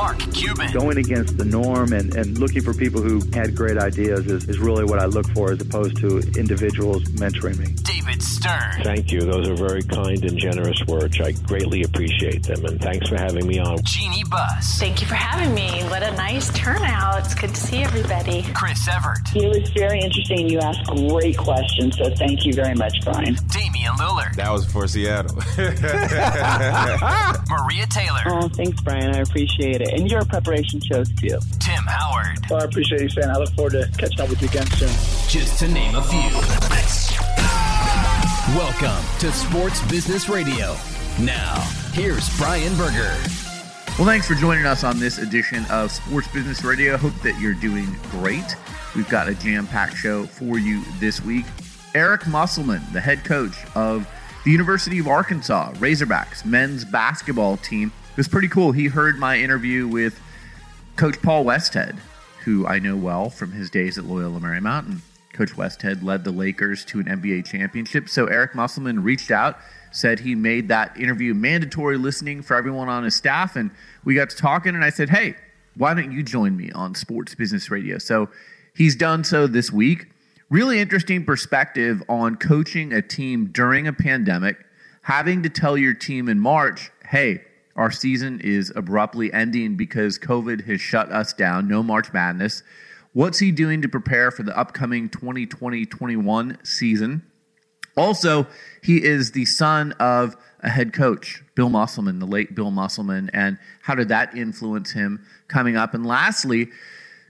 Mark Cuban. Going against the norm and, and looking for people who had great ideas is, is really what I look for as opposed to individuals mentoring me. David Stern. Thank you. Those are very kind and generous words. I greatly appreciate them, and thanks for having me on. Jeanie Buss. Thank you for having me. What a nice turnout. It's good to see everybody. Chris Evert. It was very interesting. You asked great questions, so thank you very much, Brian. Damian Lillard. That was for Seattle. Maria Taylor. Oh, thanks, Brian. I appreciate it. And your preparation shows too. Tim Howard. Well, I appreciate you saying. I look forward to catching up with you again soon. Just to name a few. Welcome to Sports Business Radio. Now, here's Brian Berger. Well, thanks for joining us on this edition of Sports Business Radio. Hope that you're doing great. We've got a jam packed show for you this week. Eric Musselman, the head coach of the University of Arkansas Razorbacks men's basketball team, it was pretty cool. He heard my interview with Coach Paul Westhead, who I know well from his days at Loyola Marymount. And Coach Westhead led the Lakers to an NBA championship. So Eric Musselman reached out, said he made that interview mandatory listening for everyone on his staff. And we got to talking, and I said, hey, why don't you join me on Sports Business Radio? So he's done so this week. Really interesting perspective on coaching a team during a pandemic, having to tell your team in March, hey, our season is abruptly ending because COVID has shut us down, no March Madness. What's he doing to prepare for the upcoming 2020 21 season? Also, he is the son of a head coach, Bill Musselman, the late Bill Musselman, and how did that influence him coming up? And lastly,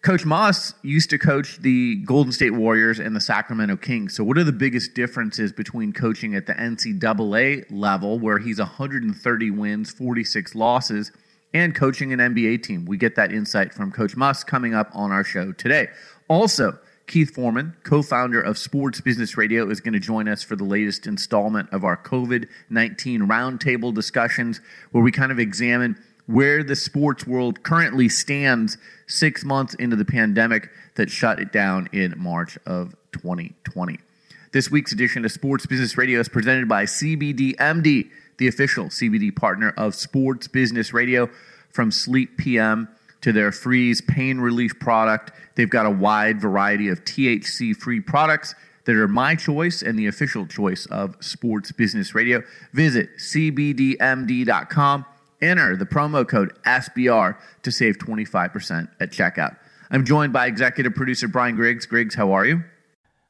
Coach Muss used to coach the Golden State Warriors and the Sacramento Kings. So, what are the biggest differences between coaching at the NCAA level, where he's 130 wins, 46 losses, and coaching an NBA team? We get that insight from Coach Muss coming up on our show today. Also, Keith Foreman, co founder of Sports Business Radio, is going to join us for the latest installment of our COVID 19 roundtable discussions, where we kind of examine where the sports world currently stands six months into the pandemic that shut it down in March of 2020. This week's edition of Sports Business Radio is presented by CBDMD, the official CBD partner of Sports Business Radio. From Sleep PM to their Freeze pain relief product, they've got a wide variety of THC free products that are my choice and the official choice of Sports Business Radio. Visit CBDMD.com Enter the promo code SBR to save 25% at checkout. I'm joined by executive producer Brian Griggs. Griggs, how are you?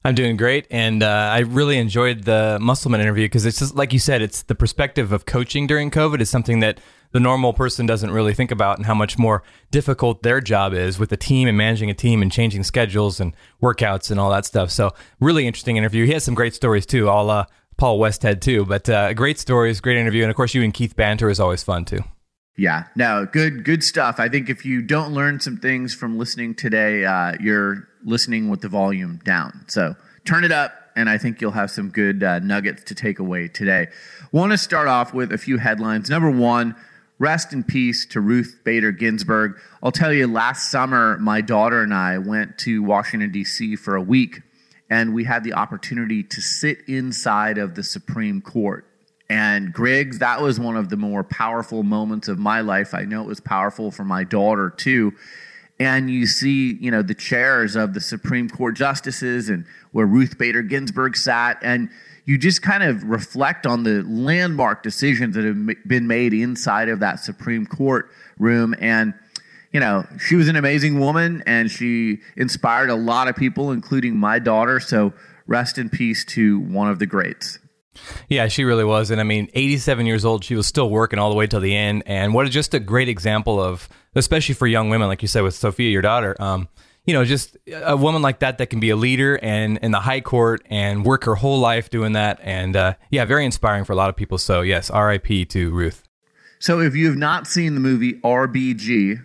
I'm doing great, and uh, I really enjoyed the Musselman interview because it's just like you said, it's the perspective of coaching during COVID is something that the normal person doesn't really think about, and how much more difficult their job is with a team and managing a team and changing schedules and workouts and all that stuff. So, really interesting interview. He has some great stories too. I'll uh, Paul Westhead too. But uh, great stories, great interview, and of course, you and Keith banter is always fun too. Yeah, no, good, good stuff. I think if you don't learn some things from listening today, uh, you're listening with the volume down. So turn it up, and I think you'll have some good uh, nuggets to take away today. Want to start off with a few headlines. Number one. Rest in peace to Ruth Bader Ginsburg. I'll tell you, last summer, my daughter and I went to Washington, D.C. for a week and we had the opportunity to sit inside of the Supreme Court. And Griggs, that was one of the more powerful moments of my life. I know it was powerful for my daughter too. And you see, you know, the chairs of the Supreme Court justices and where Ruth Bader Ginsburg sat, and you just kind of reflect on the landmark decisions that have been made inside of that Supreme Court room. And you know, she was an amazing woman and she inspired a lot of people, including my daughter. So rest in peace to one of the greats. Yeah, she really was. And I mean, 87 years old, she was still working all the way till the end. And what a, just a great example of, especially for young women, like you said with Sophia, your daughter, um, you know, just a woman like that that can be a leader and in the high court and work her whole life doing that. And uh, yeah, very inspiring for a lot of people. So, yes, RIP to Ruth. So, if you have not seen the movie RBG,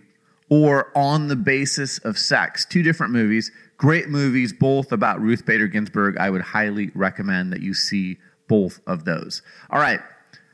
or On the Basis of Sex. Two different movies, great movies, both about Ruth Bader Ginsburg. I would highly recommend that you see both of those. All right,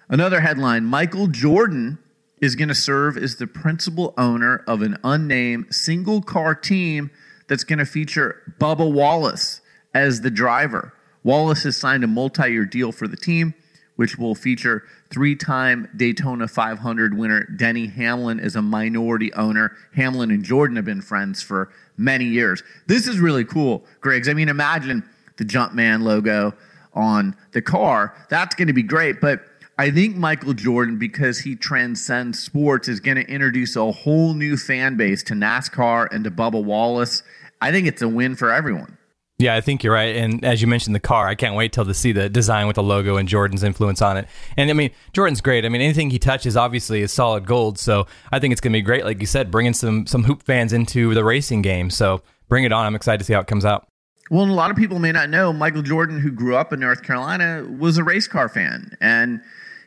another headline Michael Jordan is going to serve as the principal owner of an unnamed single car team that's going to feature Bubba Wallace as the driver. Wallace has signed a multi year deal for the team which will feature three time Daytona 500 winner Denny Hamlin is a minority owner. Hamlin and Jordan have been friends for many years. This is really cool, Griggs. I mean, imagine the Jumpman logo on the car. That's going to be great. But I think Michael Jordan, because he transcends sports, is going to introduce a whole new fan base to NASCAR and to Bubba Wallace. I think it's a win for everyone. Yeah, I think you're right. And as you mentioned, the car, I can't wait till to see the design with the logo and Jordan's influence on it. And I mean, Jordan's great. I mean, anything he touches obviously is solid gold. So I think it's going to be great, like you said, bringing some some hoop fans into the racing game. So bring it on. I'm excited to see how it comes out. Well, and a lot of people may not know Michael Jordan, who grew up in North Carolina, was a race car fan, and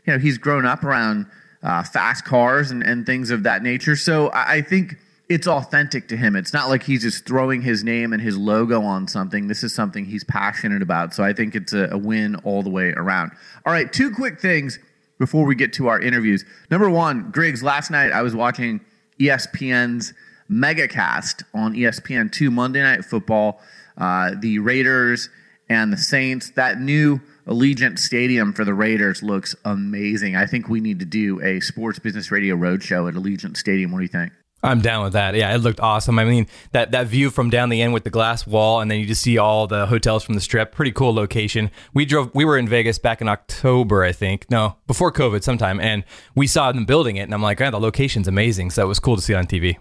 you know he's grown up around uh, fast cars and, and things of that nature. So I, I think it's authentic to him. It's not like he's just throwing his name and his logo on something. This is something he's passionate about. So I think it's a, a, win all the way around. All right, two quick things before we get to our interviews. Number one, Griggs, last night I was watching ESPN's Megacast on ESPN2 Monday Night Football. Uh, the Raiders and the Saints. That new Allegiant Stadium for the Raiders looks amazing. I think we need to do a sports business radio roadshow at Allegiant Stadium. What do you think? I'm down with that. Yeah, it looked awesome. I mean, that that view from down the end with the glass wall, and then you just see all the hotels from the strip. Pretty cool location. We drove. We were in Vegas back in October, I think. No, before COVID, sometime, and we saw them building it, and I'm like, oh, the location's amazing. So it was cool to see on TV.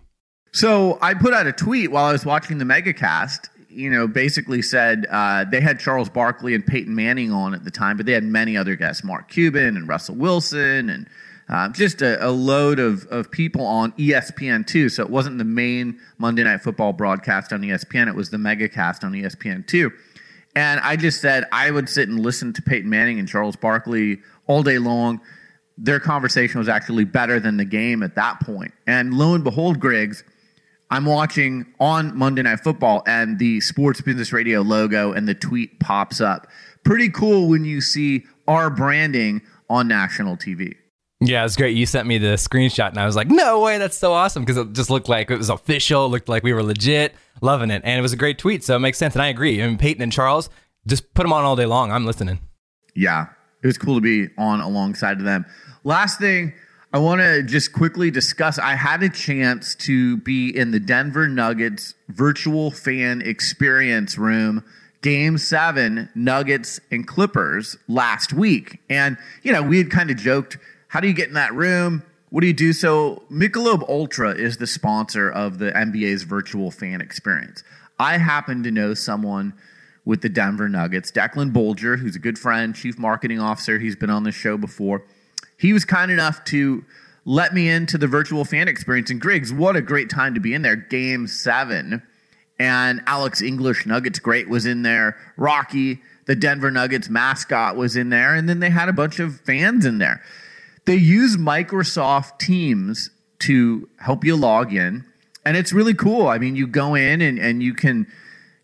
So I put out a tweet while I was watching the megacast. You know, basically said uh, they had Charles Barkley and Peyton Manning on at the time, but they had many other guests: Mark Cuban and Russell Wilson and uh, just a, a, load of, of people on ESPN2. So it wasn't the main Monday Night Football broadcast on ESPN; it was the megacast on ESPN two. And I just said I would sit and listen to Peyton Manning and Charles Barkley all day long. Their conversation was actually better than the game at that point. And lo and behold, Griggs, I'm watching on Monday Night Football, and the Sports Business Radio logo and the tweet pops up. Pretty cool when you see our branding on national TV. Yeah, it's great. You sent me the screenshot, and I was like, "No way, that's so awesome!" Because it just looked like it was official. It looked like we were legit, loving it, and it was a great tweet. So it makes sense, and I agree. I mean, Peyton and Charles, just put them on all day long. I'm listening. Yeah, it was cool to be on alongside of them. Last thing I want to just quickly discuss. I had a chance to be in the Denver Nuggets virtual fan experience room game seven, Nuggets and Clippers last week. And, you know, we had kind of joked how do you get in that room? What do you do? So, Michelob Ultra is the sponsor of the NBA's virtual fan experience. I happen to know someone with the Denver Nuggets, Declan Bolger, who's a good friend, chief marketing officer. He's been on the show before. He was kind enough to let me into the virtual fan experience. And Griggs, what a great time to be in there. Game seven. And Alex English Nuggets great was in there. Rocky, the Denver Nuggets mascot, was in there. And then they had a bunch of fans in there. They use Microsoft Teams to help you log in. And it's really cool. I mean, you go in and, and you can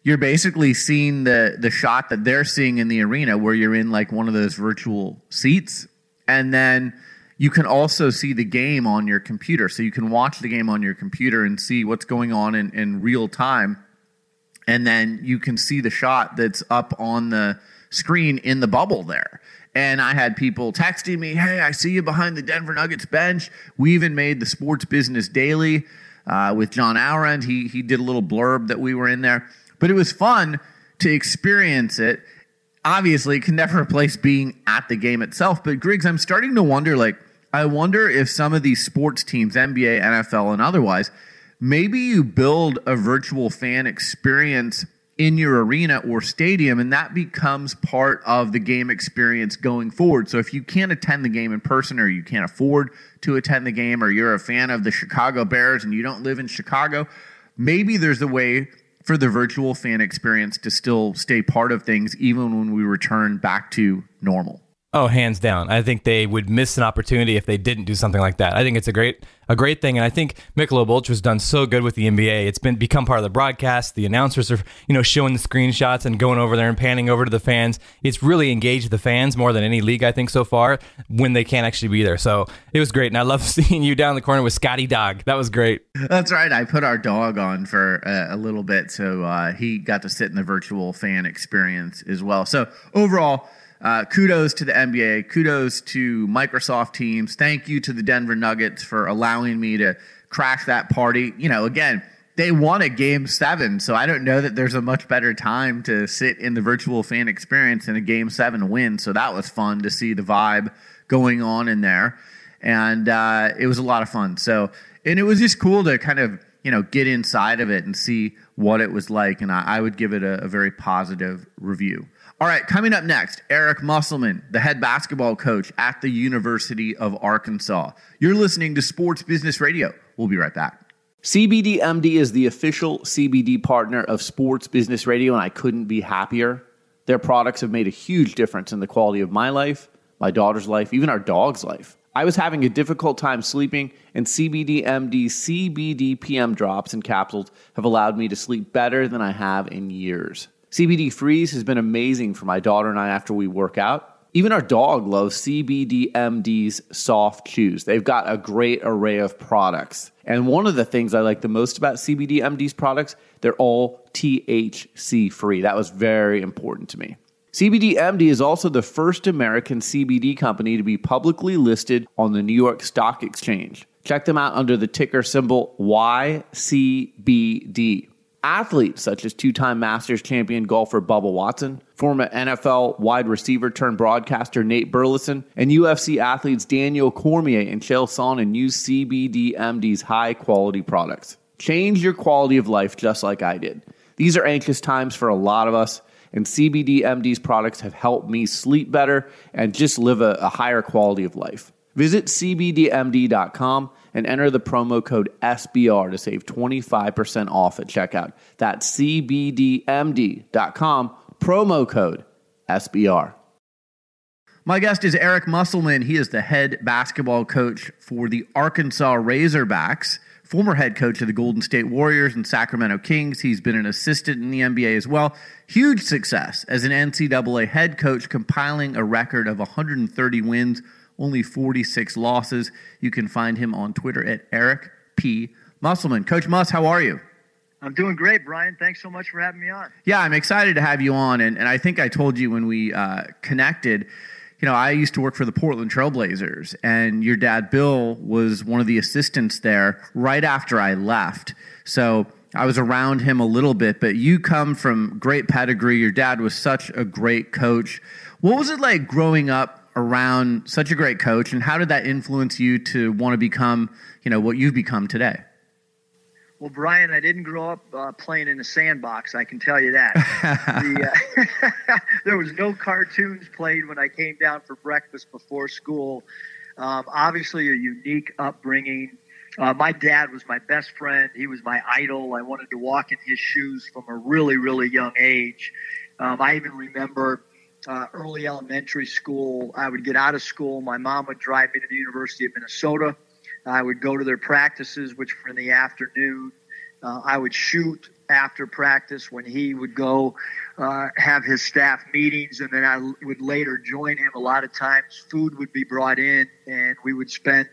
you're basically seeing the the shot that they're seeing in the arena where you're in like one of those virtual seats. And then you can also see the game on your computer. So you can watch the game on your computer and see what's going on in, in real time. And then you can see the shot that's up on the screen in the bubble there. And I had people texting me, hey, I see you behind the Denver Nuggets bench. We even made the Sports Business Daily uh, with John Ourand. He, he did a little blurb that we were in there. But it was fun to experience it. Obviously, it can never replace being at the game itself. But Griggs, I'm starting to wonder like, I wonder if some of these sports teams, NBA, NFL, and otherwise, maybe you build a virtual fan experience in your arena or stadium, and that becomes part of the game experience going forward. So if you can't attend the game in person or you can't afford to attend the game or you're a fan of the Chicago Bears and you don't live in Chicago, maybe there's a way for the virtual fan experience to still stay part of things even when we return back to normal. Oh, hands down. I think they would miss an opportunity if they didn't do something like that. I think it's a great a great thing, and I think Michelob Ultra's done so good with the NBA. It's been become part of the broadcast. The announcers are you know showing the screenshots and going over there and panning over to the fans. It's really engaged the fans more than any league I think so far when they can't actually be there. So it was great, and I love seeing you down the corner with Scotty Dog. That was great. That's right. I put our dog on for a, a little bit, so uh, he got to sit in the virtual fan experience as well. So overall uh, kudos to the NBA. Kudos to Microsoft Teams. Thank you to the Denver Nuggets for allowing me to crash that party. You know, again, they won a game seven, so I don't know that there's a much better time to sit in the virtual fan experience than a game seven win. So that was fun to see the vibe going on in there, and uh, it was a lot of fun. So, and it was just cool to kind of you know get inside of it and see what it was like, and I, I would give it a, a very positive review. All right, coming up next, Eric Musselman, the head basketball coach at the University of Arkansas. You're listening to Sports Business Radio. We'll be right back. CBDMD is the official CBD partner of Sports Business Radio, and I couldn't be happier. Their products have made a huge difference in the quality of my life, my daughter's life, even our dog's life. I was having a difficult time sleeping, and CBDMD CBD PM drops and capsules have allowed me to sleep better than I have in years. CBD Freeze has been amazing for my daughter and I after we work out. Even our dog loves CBDMD's soft chews. They've got a great array of products. And one of the things I like the most about CBDMD's products, they're all THC free. That was very important to me. CBDMD is also the first American CBD company to be publicly listed on the New York Stock Exchange. Check them out under the ticker symbol YCBD. Athletes such as two time Masters champion golfer Bubba Watson, former NFL wide receiver turned broadcaster Nate Burleson, and UFC athletes Daniel Cormier and Chael Sonnen use CBDMD's high quality products. Change your quality of life just like I did. These are anxious times for a lot of us, and CBDMD's products have helped me sleep better and just live a, a higher quality of life. Visit CBDMD.com and enter the promo code SBR to save 25% off at checkout. That's CBDMD.com, promo code SBR. My guest is Eric Musselman. He is the head basketball coach for the Arkansas Razorbacks, former head coach of the Golden State Warriors and Sacramento Kings. He's been an assistant in the NBA as well. Huge success as an NCAA head coach, compiling a record of 130 wins only 46 losses. You can find him on Twitter at Eric P. Musselman. Coach Muss, how are you? I'm doing great, Brian. Thanks so much for having me on. Yeah, I'm excited to have you on. And, and I think I told you when we uh, connected, you know, I used to work for the Portland Trailblazers, and your dad, Bill, was one of the assistants there right after I left. So I was around him a little bit, but you come from great pedigree. Your dad was such a great coach. What was it like growing up around such a great coach, and how did that influence you to want to become, you know, what you've become today? Well, Brian, I didn't grow up uh, playing in a sandbox. I can tell you that. the, uh, there was no cartoons played when I came down for breakfast before school. Um, obviously, a unique upbringing. Uh, my dad was my best friend. He was my idol. I wanted to walk in his shoes from a really, really young age. Um, I even remember uh, early elementary school. I would get out of school. My mom would drive me to the University of Minnesota. I would go to their practices, which were in the afternoon. Uh, I would shoot after practice when he would go uh, have his staff meetings, and then I would later join him. A lot of times, food would be brought in, and we would spend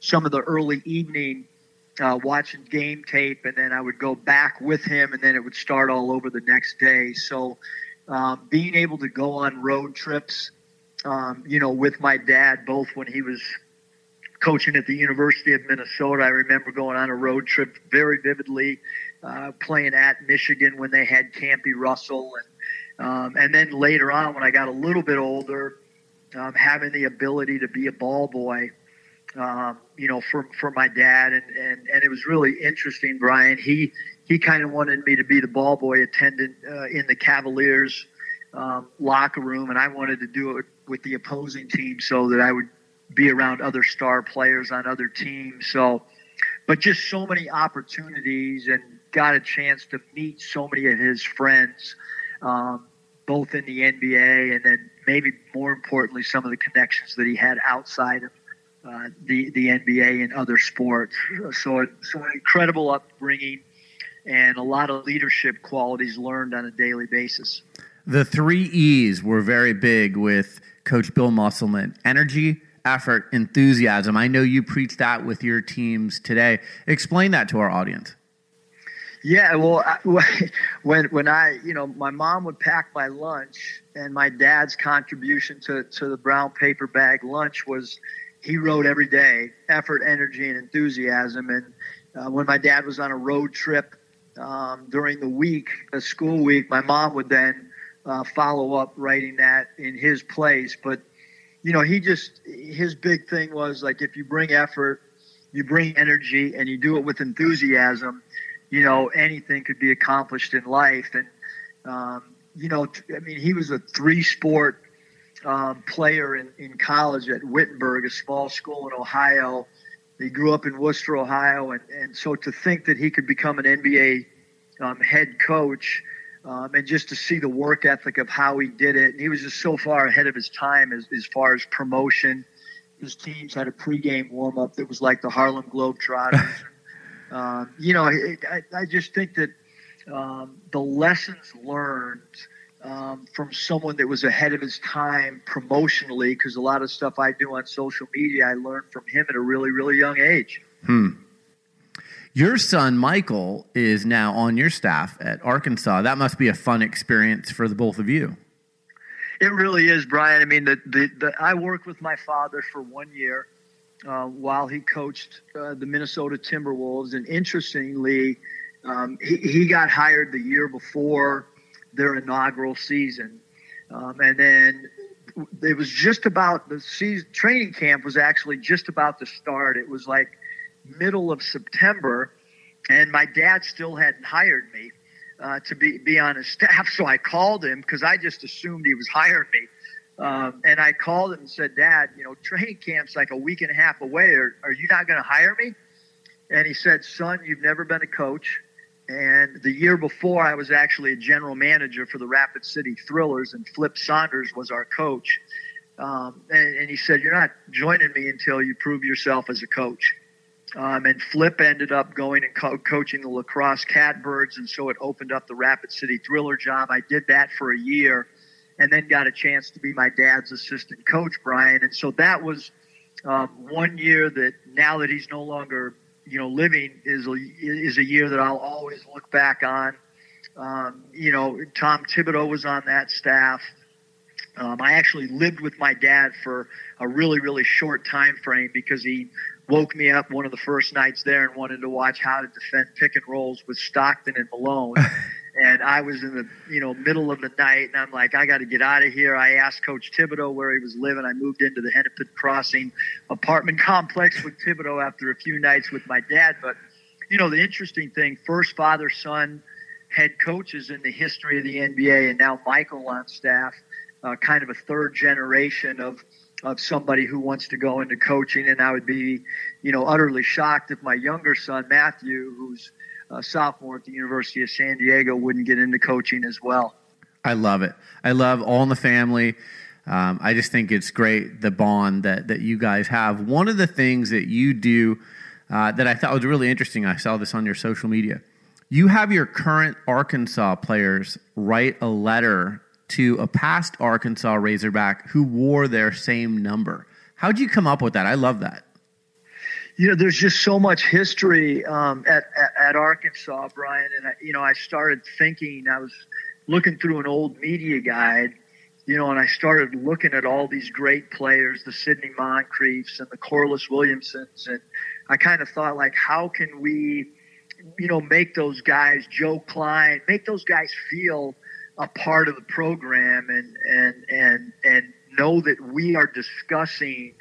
some of the early evening uh, watching game tape, and then I would go back with him, and then it would start all over the next day. So um, being able to go on road trips, um, you know, with my dad, both when he was coaching at the University of Minnesota. I remember going on a road trip very vividly, uh, playing at Michigan when they had Campy Russell, and um, and then later on when I got a little bit older, um, having the ability to be a ball boy. Um, you know, for for my dad, and, and and it was really interesting, Brian. He he kind of wanted me to be the ball boy attendant uh, in the Cavaliers um, locker room, and I wanted to do it with the opposing team so that I would be around other star players on other teams. So, but just so many opportunities, and got a chance to meet so many of his friends, um, both in the NBA and then maybe more importantly, some of the connections that he had outside of uh, the the NBA and other sports. So, so an incredible upbringing and a lot of leadership qualities learned on a daily basis. The three E's were very big with Coach Bill Musselman energy, effort, enthusiasm. I know you preach that with your teams today. Explain that to our audience. Yeah, well, I, when when I, you know, my mom would pack my lunch, and my dad's contribution to to the brown paper bag lunch was he wrote every day, effort, energy, and enthusiasm. And uh, when my dad was on a road trip um, during the week, a school week, my mom would then uh, follow up writing that in his place. But you know, he just his big thing was like if you bring effort, you bring energy, and you do it with enthusiasm you know, anything could be accomplished in life. And, um, you know, I mean, he was a three sport um, player in, in college at Wittenberg, a small school in Ohio. He grew up in Wooster, Ohio. And, and so to think that he could become an NBA um, head coach um, and just to see the work ethic of how he did it, and he was just so far ahead of his time as, as far as promotion. His teams had a pregame warm up that was like the Harlem Globetrotters. Um, you know, I, I, just think that um, the lessons learned um, from someone that was ahead of his time promotionally, because a lot of stuff I do on social media, I learned from him at a really, really young age. Hmm. Your son Michael is now on your staff at Arkansas. That must be a fun experience for the both of you. It really is, Brian. I mean, the, the, the I worked with my father for one year uh, while he coached uh, the Minnesota Timberwolves. And interestingly, um, he, he, got hired the year before their inaugural season. Um, and then it was just about the season, training camp was actually just about to start. It was like middle of September, and my dad still hadn't hired me. Uh, to be, be on his staff. So I called him because I just assumed he was hiring me. Um, and I called him and said, Dad, you know, training camp's like a week and a half away. Are, are you not going to hire me? And he said, Son, you've never been a coach. And the year before, I was actually a general manager for the Rapid City Thrillers, and Flip Saunders was our coach. Um, and, and, he said, You're not joining me until you prove yourself as a coach. Um, and Flip ended up going and co- coaching the La Crosse Catbirds, and so it opened up the Rapid City Thriller job. I did that for a year and then got a chance to be my dad's assistant coach, Brian. And so that was um, one year that now that he's no longer, you know, living is a, is a year that I'll always look back on. Um, you know, Tom Thibodeau was on that staff. Um, I actually lived with my dad for a really, really short time frame because he woke me up one of the first nights there and wanted to watch how to defend pick and rolls with Stockton and Malone. and I was in the you know middle of the night, and I'm like, I got to get out of here. I asked Coach Thibodeau where he was living. I moved into the Hennepin Crossing apartment complex with Thibodeau after a few nights with my dad. But you know, the interesting thing: first father son head coaches in the history of the NBA, and now Michael on staff, uh, kind of a third generation of of somebody who wants to go into coaching. And I would be, you know, utterly shocked if my younger son Matthew, who's a sophomore at the University of San Diego wouldn't get into coaching as well. I love it. I love All in the Family. Um, I just think it's great the bond that that you guys have. One of the things that you do uh, that I thought was really interesting. I saw this on your social media. You have your current Arkansas players write a letter to a past Arkansas Razorback who wore their same number. How'd you come up with that? I love that you know, there's just so much history um, at, at, at Arkansas, Brian. And I, you know, I started thinking. I was looking through an old media guide, you know, and I started looking at all these great players, the Sidney Moncriefs and the Corliss Williamsons, and I kind of thought, like, how can we, you know, make those guys, Joe Kleine, make those guys feel a part of the program, and and and and know that we are discussing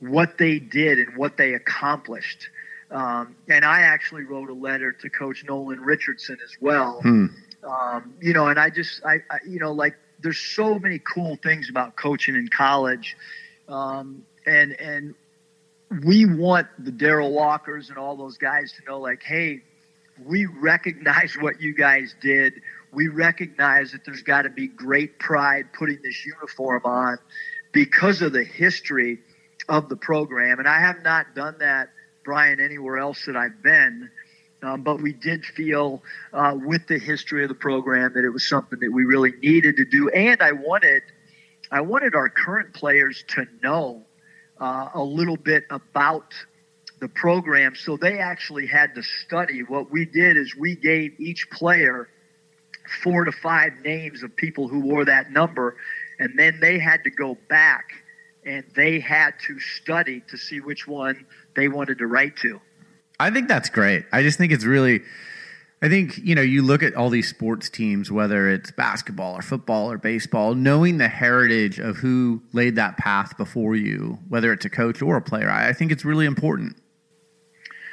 what they did and what they accomplished. Um, and I actually wrote a letter to Coach Nolan Richardson as well. Hmm. Um, you know, and I just, I, I, you know, like there's so many cool things about coaching in college, um, and and we want the Darrell Walkers and all those guys to know, like, hey, we recognize what you guys did. We recognize that there's got to be great pride putting this uniform on because of the history of the program. And I have not done that, Brian, anywhere else that I've been. Um, but we did feel uh, with the history of the program that it was something that we really needed to do. And I wanted, I wanted our current players to know uh, a little bit about the program. So they actually had to study. What we did is we gave each player four to five names of people who wore that number, and then they had to go back and they had to study to see which one they wanted to write to. I think that's great. I just think it's really. I think, you know, you look at all these sports teams, whether it's basketball or football or baseball, knowing the heritage of who laid that path before you, whether it's a coach or a player, I think it's really important.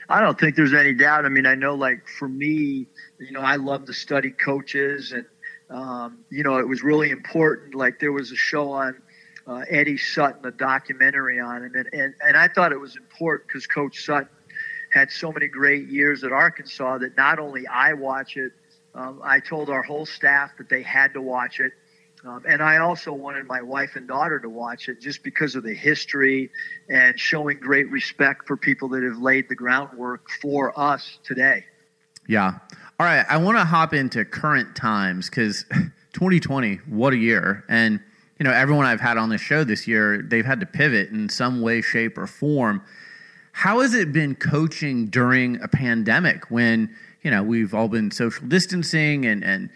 I don't think there's any doubt. I mean, I know, like, for me, you know, I love to study coaches, and, um, you know, it was really important. Like, there was a show on uh, Eddie Sutton, a documentary on him, and, and, and I thought it was important because Coach Sutton had so many great years at Arkansas that not only I watch it, um, I told our whole staff that they had to watch it. Um, and I also wanted my wife and daughter to watch it just because of the history and showing great respect for people that have laid the groundwork for us today. Yeah. All right. I want to hop into current times because 2020, what a year. And, you know, everyone I've had on this show this year, they've had to pivot in some way, shape, or form. How has it been coaching during a pandemic when, you know, we've all been social distancing and, and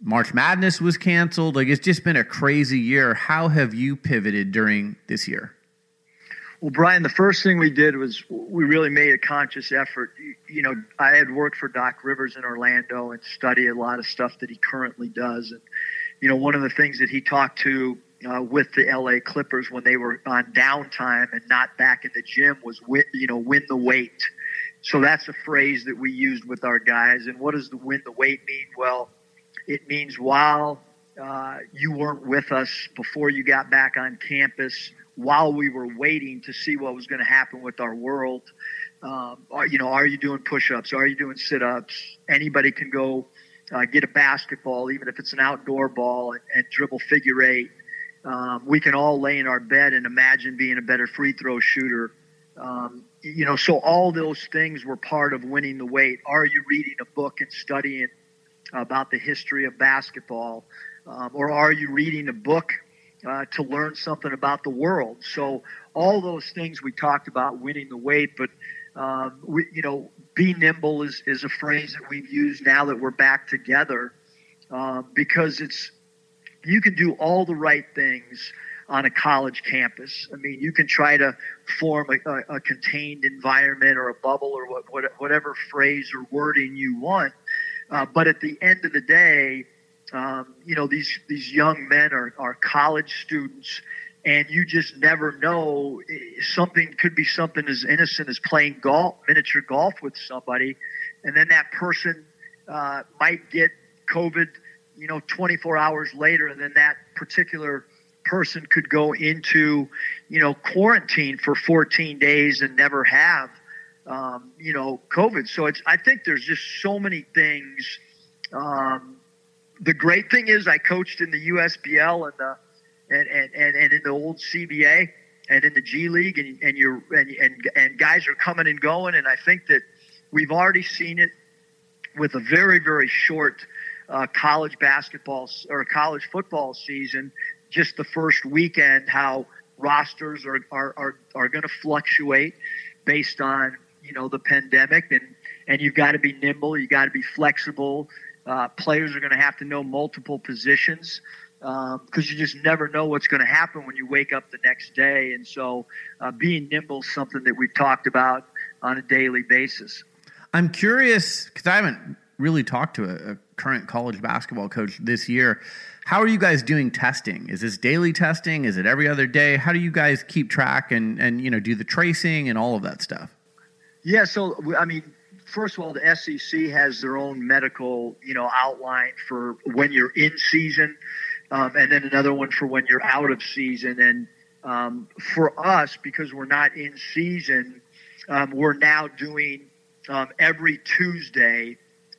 March Madness was canceled? Like, it's just been a crazy year. How have you pivoted during this year? Well, Brian, the first thing we did was we really made a conscious effort. You know, I had worked for Doc Rivers in Orlando and studied a lot of stuff that he currently does. And, you know, one of the things that he talked to uh, with the LA Clippers when they were on downtime and not back in the gym was win, you know win the wait. So that's a phrase that we used with our guys. And what does the win the wait mean? Well, it means while uh, you weren't with us before you got back on campus, while we were waiting to see what was going to happen with our world. Um, are, you know, are you doing push-ups? Are you doing sit-ups? Anybody can go uh, get a basketball, even if it's an outdoor ball, and, and dribble figure eight um, we can all lay in our bed and imagine being a better free throw shooter. Um, you know, so all those things were part of winning the wait. Are you reading a book and studying about the history of basketball? Um, or are you reading a book uh, to learn something about the world? So all those things we talked about winning the wait, but um, we, you know, be nimble is, is a phrase that we've used now that we're back together uh, because it's you can do all the right things on a college campus. I mean, you can try to form a, a, a contained environment or a bubble or what, what, whatever phrase or wording you want. Uh, but at the end of the day, um, you know, these, these young men are, are college students and you just never know something could be something as innocent as playing golf, miniature golf with somebody. And then that person uh, might get COVID you know 24 hours later and then that particular person could go into you know quarantine for 14 days and never have um, you know covid so it's i think there's just so many things um, the great thing is i coached in the usbl and the and, and, and, and in the old cba and in the g league and, and you're and, and and guys are coming and going and i think that we've already seen it with a very very short uh, college basketball or college football season, just the first weekend, how rosters are are are, are going to fluctuate based on you know the pandemic, and and you've got to be nimble, you got to be flexible. Uh, players are going to have to know multiple positions because um, you just never know what's going to happen when you wake up the next day. And so, uh, being nimble is something that we've talked about on a daily basis. I'm curious because I haven't really talked to a, a current college basketball coach this year. How are you guys doing testing? Is this daily testing? Is it every other day? How do you guys keep track and and you know do the tracing and all of that stuff? Yeah, so I mean, first of all, the SEC has their own medical you know outline for when you're in season, um, and then another one for when you're out of season. And um, for us, because we're not in season, um, we're now doing um, every Tuesday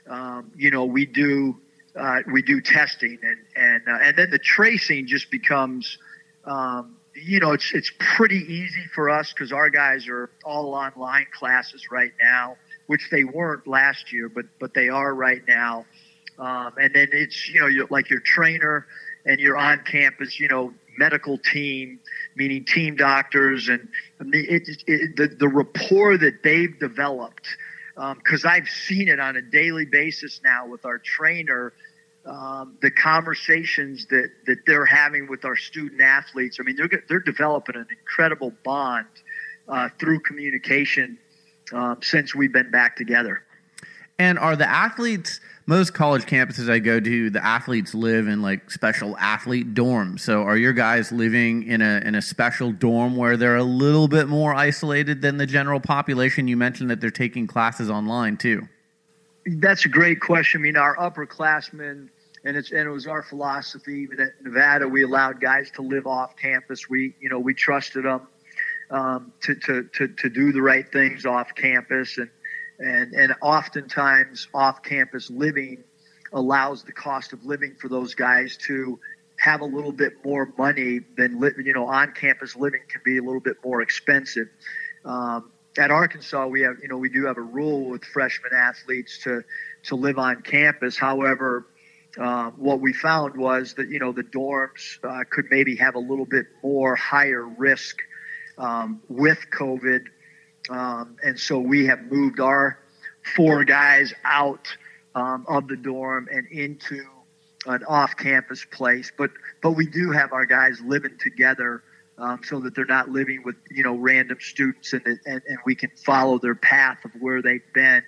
um, you know, we do uh, we do testing, and and uh, and then the tracing just becomes, um, you know, it's it's pretty easy for us because our guys are all online classes right now, which they weren't last year, but but they are right now. Um, and then it's you know, like your trainer and you're on campus. You know, medical team, meaning team doctors, and, and the, it, it, the the rapport that they've developed. Because um, I've seen it on a daily basis now with our trainer, um, the conversations that that they're having with our student athletes. I mean, they're they're developing an incredible bond uh, through communication um, since we've been back together. And are the athletes? Most college campuses I go to, the athletes live in like special athlete dorms. So, are your guys living in a in a special dorm where they're a little bit more isolated than the general population? You mentioned that they're taking classes online too. That's a great question. I mean, our upperclassmen, and it's and it was our philosophy that Nevada we allowed guys to live off campus. We you know we trusted them um, to, to to to do the right things off campus, and and and oftentimes off campus living allows the cost of living for those guys to have a little bit more money than you know on campus living can be a little bit more expensive. Um, at Arkansas, we have you know we do have a rule with freshman athletes to to live on campus. However, uh, what we found was that you know the dorms uh, could maybe have a little bit more higher risk um, with COVID, um, and so we have moved our four guys out um, of the dorm and into an off-campus place. But but we do have our guys living together. Um, so that they're not living with you know random students and, and and we can follow their path of where they've been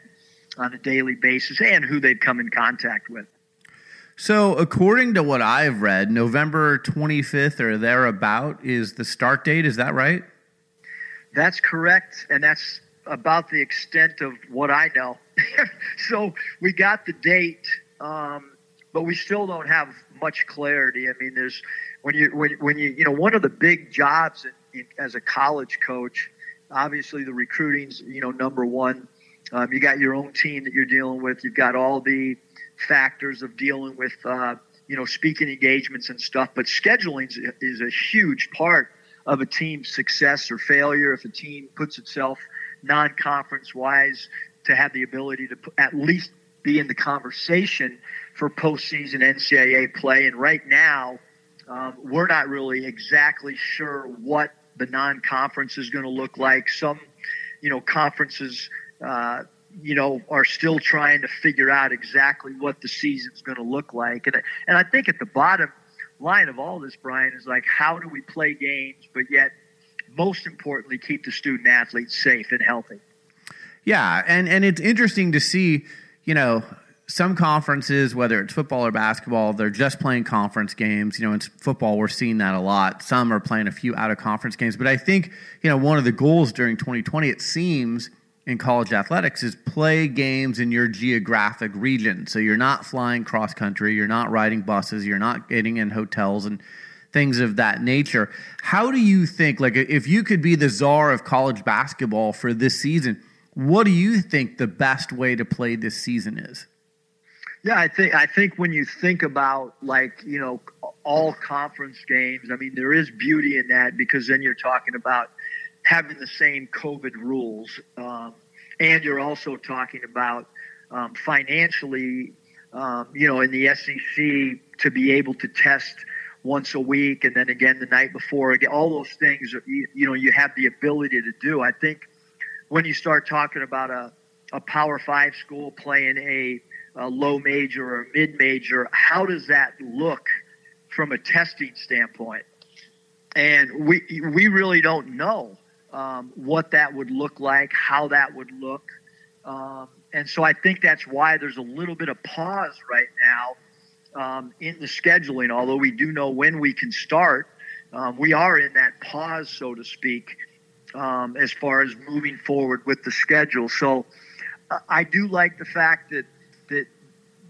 on a daily basis and who they've come in contact with. So, according to what I've read, November 25th or thereabout is the start date. Is that right? That's correct, and that's about the extent of what I know. so we got the date, um, but we still don't have much clarity. I mean, there's when you when, when you you know one of the big jobs in, in, as a college coach, obviously the recruiting's you know number one. Um, you got your own team that you're dealing with. You've got all the factors of dealing with uh, you know speaking engagements and stuff. But scheduling is a huge part of a team's success or failure. If a team puts itself non-conference wise to have the ability to at least be in the conversation for postseason NCAA play. And right now, um, we're not really exactly sure what the non-conference is going to look like. Some, you know, conferences, uh, you know, are still trying to figure out exactly what the season's going to look like. And and I think at the bottom line of all this, Brian, is like, how do we play games, but yet, most importantly, keep the student athletes safe and healthy? Yeah, and and it's interesting to see, you know, some conferences, whether it's football or basketball, they're just playing conference games. You know, in football, we're seeing that a lot. Some are playing a few out of conference games. But I think, you know, one of the goals during 2020, it seems, in college athletics is play games in your geographic region. So you're not flying cross country, you're not riding buses, you're not getting in hotels and things of that nature. How do you think, like, if you could be the czar of college basketball for this season, what do you think the best way to play this season is? Yeah, I think I think when you think about like you know all conference games, I mean there is beauty in that because then you're talking about having the same COVID rules, um, and you're also talking about um, financially, um, you know, in the SEC to be able to test once a week and then again the night before. Again, all those things, you, you know, you have the ability to do. I think when you start talking about a, a Power Five school playing a a low major or mid major, how does that look from a testing standpoint? And we we really don't know um, what that would look like, how that would look, um, and so I think that's why there's a little bit of pause right now um, in the scheduling. Although we do know when we can start, um, we are in that pause, so to speak, um, as far as moving forward with the schedule. So uh, I do like the fact that that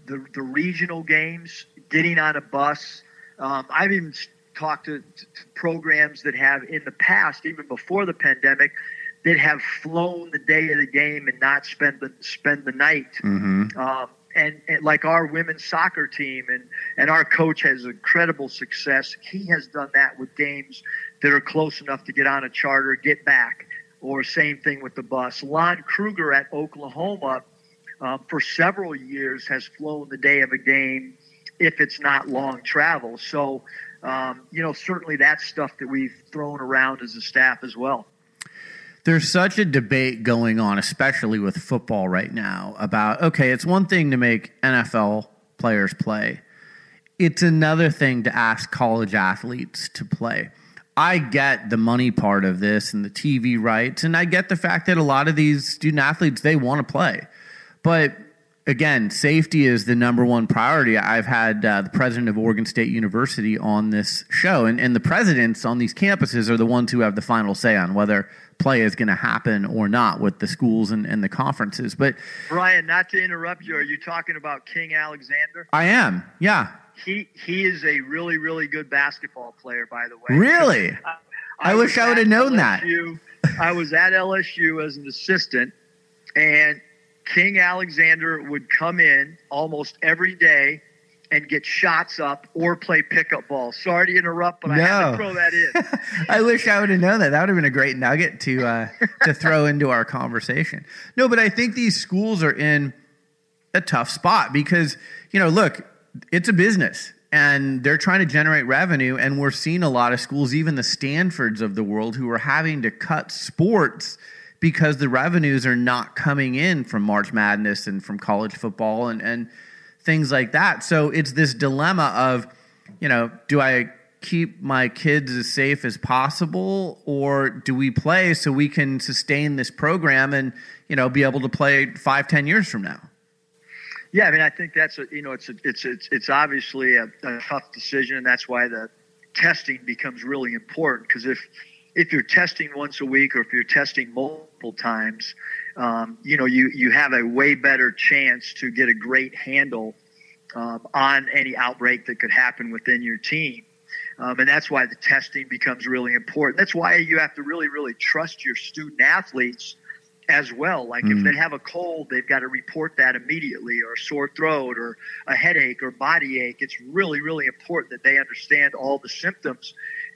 the, the regional games, getting on a bus. Um, I've even talked to, to, programs that have in the past, even before the pandemic, that have flown the day of the game and not spend the spend the night. Mm-hmm. Um, and, and, like our women's soccer team, and and our coach has incredible success. He has done that with games that are close enough to get on a charter, get back, or same thing with the bus. Lon Kruger at Oklahoma um, for several years has flown the day of a game if it's not long travel. So um, you know, certainly that's stuff that we've thrown around as a staff as well. There's such a debate going on, especially with football right now, about okay, it's one thing to make NFL players play, it's another thing to ask college athletes to play. I get the money part of this and the TV rights, and I get the fact that a lot of these student athletes they want to play, but again, safety is the number one priority. I've had uh, the president of Oregon State University on this show, and, and the presidents on these campuses are the ones who have the final say on whether play is going to happen or not with the schools and, and the conferences. But Brian, not to interrupt you, are you talking about King Alexander? I am, yeah. He he is a really really good basketball player, by the way. Really, I, I wish I would have known LSU, that. I was at LSU as an assistant, and King Alexander would come in almost every day and get shots up or play pickup ball. Sorry to interrupt, but no. I had to throw that in. I wish I would have known that. That would have been a great nugget to uh, to throw into our conversation. No, but I think these schools are in a tough spot because you know, look, it's a business and they're trying to generate revenue, and we're seeing a lot of schools, even the Stanfords of the world, who are having to cut sports because the revenues are not coming in from March Madness and from college football and and things like that. So it's this dilemma of, you know, do I keep my kids as safe as possible or do we play so we can sustain this program and, you know, be able to play five, ten years from now? Yeah, I mean, I think that's a, you know, it's a, it's it's it's obviously a, a tough decision, and that's why the testing becomes really important. Because if if you're testing once a week or if you're testing multiple times, um, you know, you, you have a way better chance to get a great handle um, on any outbreak that could happen within your team. Um, and that's why the testing becomes really important. That's why you have to really, really trust your student athletes as well. Like mm. if they have a cold, they've got to report that immediately, or a sore throat, or a headache, or body ache. It's really, really important that they understand all the symptoms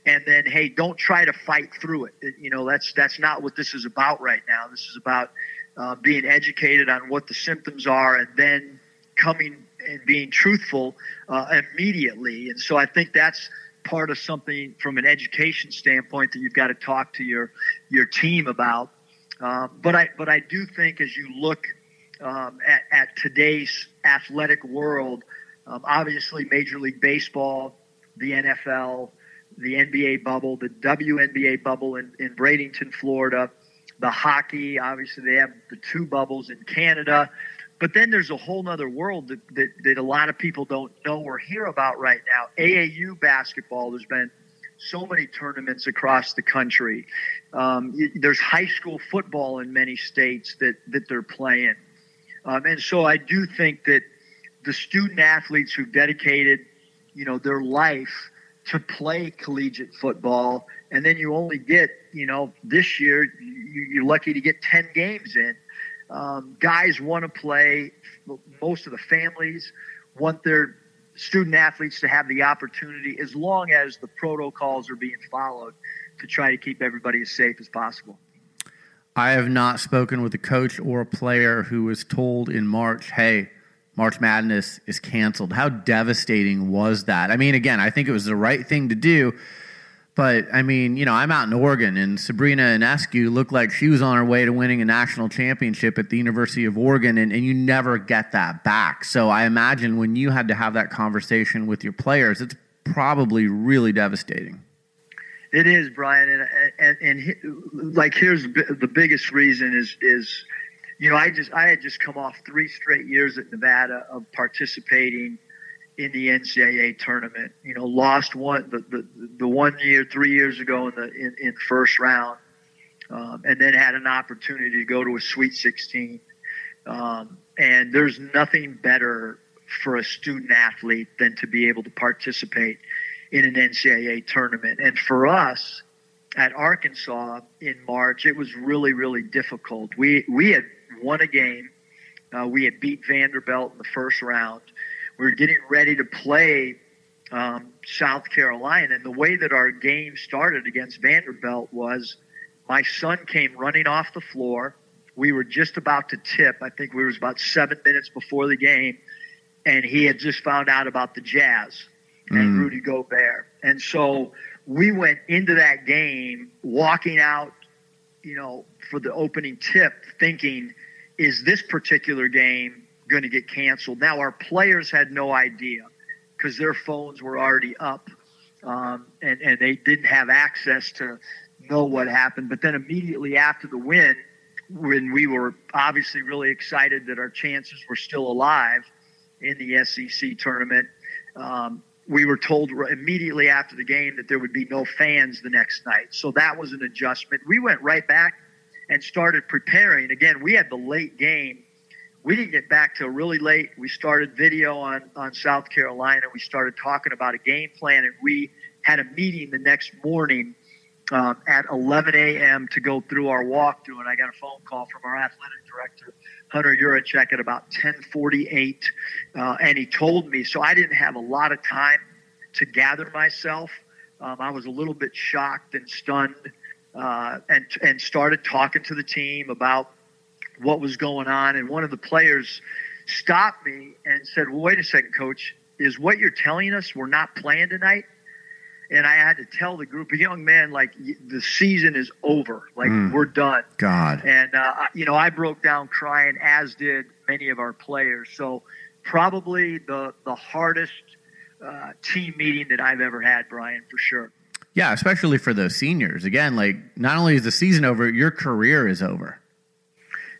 and then hey don't try to fight through it. You know that's that's not what this is about right now. This is about uh, being educated on what the symptoms are and then coming and being truthful uh, immediately. And so i think that's part of something from an education standpoint that you've got to talk to your your team about. Uh, but i but i do think as you look um, at, at today's athletic world um, obviously major league baseball the nfl the NBA bubble, the WNBA bubble in, in Bradenton, Florida, the hockey. Obviously, they have the two bubbles in Canada. But then there's a whole other world that, that, that a lot of people don't know or hear about right now. AAU basketball, there's been so many tournaments across the country. Um, there's high school football in many states that, that they're playing. Um, and so I do think that the student athletes who've dedicated, you know, their life to play collegiate football, and then you only get, you know, this year you're lucky to get 10 games in. Um, guys want to play. Most of the families want their student athletes to have the opportunity, as long as the protocols are being followed, to try to keep everybody as safe as possible. I have not spoken with a coach or a player who was told in March, hey, March Madness is canceled. How devastating was that? I mean, again, I think it was the right thing to do. But I mean, you know, I'm out in Oregon, and Sabrina Ionescu looked like she was on her way to winning a national championship at the University of Oregon, and, and you never get that back. So I imagine when you had to have that conversation with your players, it's probably really devastating. It is, Brian, and and, and like here's the biggest reason is is you know, I just I had just come off three straight years at Nevada of participating in the NCAA tournament. You know, lost one the the, the one year three years ago in the in, in first round, um, and then had an opportunity to go to a Sweet 16. Um, and there's nothing better for a student athlete than to be able to participate in an NCAA tournament. And for us at Arkansas in March, it was really really difficult. We we had won a game. Uh, we had beat Vanderbilt in the first round. We were getting ready to play um, South Carolina. And the way that our game started against Vanderbilt was my son came running off the floor. We were just about to tip. I think we was about seven minutes before the game, and he had just found out about the Jazz and mm. Rudy Gobert. And so we went into that game walking out, you know, for the opening tip, thinking, is this particular game going to get canceled? Now, our players had no idea because their phones were already up um, and, and they didn't have access to know what happened. But then immediately after the win, when we were obviously really excited that our chances were still alive in the SEC tournament, um, we were told immediately after the game that there would be no fans the next night. So that was an adjustment. We went right back and started preparing. Again, we had the late game. We didn't get back till really late. We started video on, on South Carolina. We started talking about a game plan, and we had a meeting the next morning um, at 11 a.m. to go through our walkthrough. And I got a phone call from our athletic director, Hunter Yurachek, at about 10:48, uh, and he told me. So I didn't have a lot of time to gather myself. Um, I was a little bit shocked and stunned, uh, and and started talking to the team about what was going on. And one of the players stopped me and said, "Well, wait a second, coach. Is what you're telling us we're not playing tonight?" and I had to tell the group of young men like the season is over, like mm. we're done. God. And uh, you know, I broke down crying, as did many of our players. So probably the the hardest uh, team meeting that I've ever had, Brian, for sure. Yeah, especially for those seniors. Again, like not only is the season over, your career is over.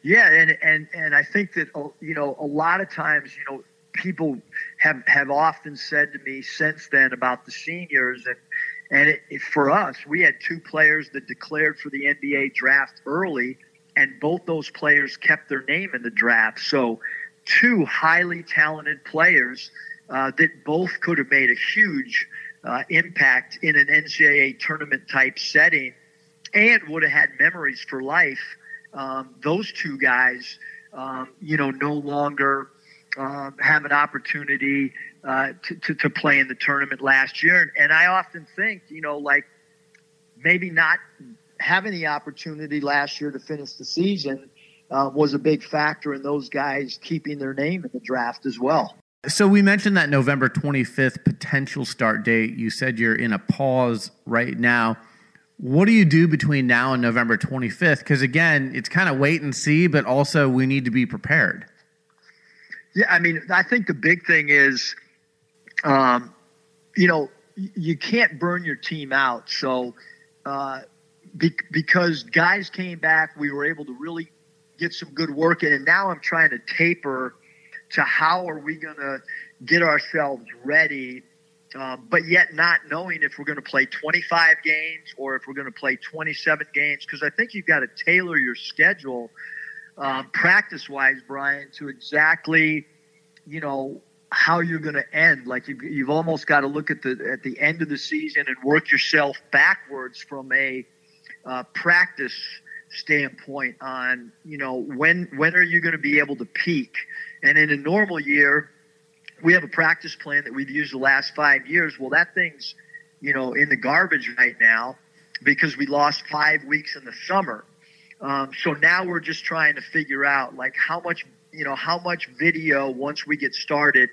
Yeah, and and and I think that uh, you know a lot of times you know people have have often said to me since then about the seniors and and it, it, for us we had two players that declared for the NBA draft early and both those players kept their name in the draft so two highly talented players uh, that both could have made a huge uh, impact in an NCAA tournament type setting and would have had memories for life um, those two guys um, you know no longer um, have an opportunity uh, to, to, to, play in the tournament last year. And I often think, you know, like maybe not having the opportunity last year to finish the season uh, was a big factor in those guys keeping their name in the draft as well. So we mentioned that November 25th potential start date. You said you're in a pause right now. What do you do between now and November 25th? Because again, it's kind of wait and see, but also we need to be prepared. Yeah, I mean, I think the big thing is, um, you know, you can't burn your team out. So, uh, be- because guys came back, we were able to really get some good work in. And now I'm trying to taper to how are we going to get ourselves ready, um, but yet not knowing if we're going to play 25 games or if we're going to play 27 games. Because I think you've got to tailor your schedule um, practice wise, Brian, to exactly, you know, how you're going to end. Like you, you've almost got to look at the at the end of the season and work yourself backwards from a uh, practice standpoint on, you know, when when are you going to be able to peak? And in a normal year, we have a practice plan that we've used the last five years. Well, that thing's, you know, in the garbage right now because we lost five weeks in the summer. Um, so now we're just trying to figure out like how much you know how much video once we get started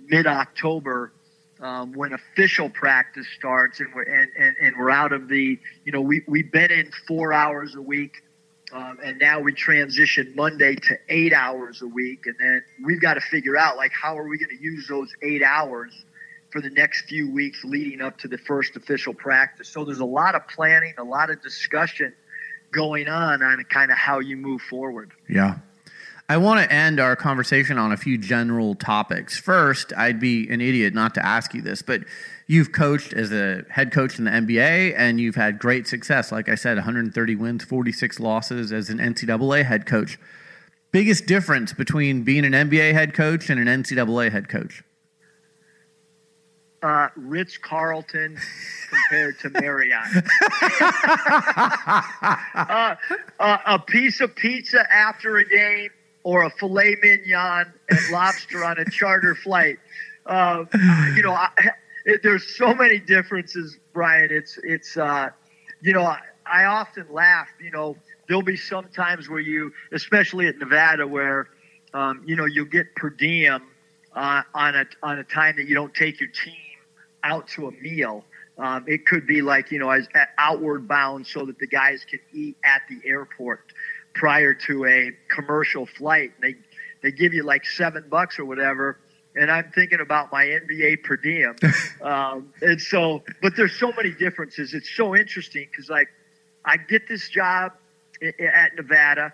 mid October um, when official practice starts and we're and, and, and, we're out of the you know we we've been in four hours a week um, and now we transition Monday to eight hours a week and then we've got to figure out like how are we going to use those eight hours for the next few weeks leading up to the first official practice. So there's a lot of planning, a lot of discussion going on on kind of how you move forward. Yeah. I want to end our conversation on a few general topics. First, I'd be an idiot not to ask you this, but you've coached as a head coach in the NBA and you've had great success. Like I said, 130 wins, 46 losses as an NCAA head coach. Biggest difference between being an NBA head coach and an NCAA head coach? uh, Ritz Carlton compared to Marriott. uh, uh, a piece of pizza after a game, or a filet mignon and lobster on a charter flight. Uh, you know, I, it, there's so many differences, Brian. It's it's uh, you know, I, I often laugh. You know, there'll be some times where you, especially at Nevada, where um, you know you'll get per diem uh, on a on a time that you don't take your team out to a meal. Um, it could be like you know as outward bound so that the guys can eat at the airport prior to a commercial flight. They they give you like seven bucks or whatever. And I'm thinking about my NBA per diem, um, and so, but there's so many differences. It's so interesting because, like, I get this job at Nevada,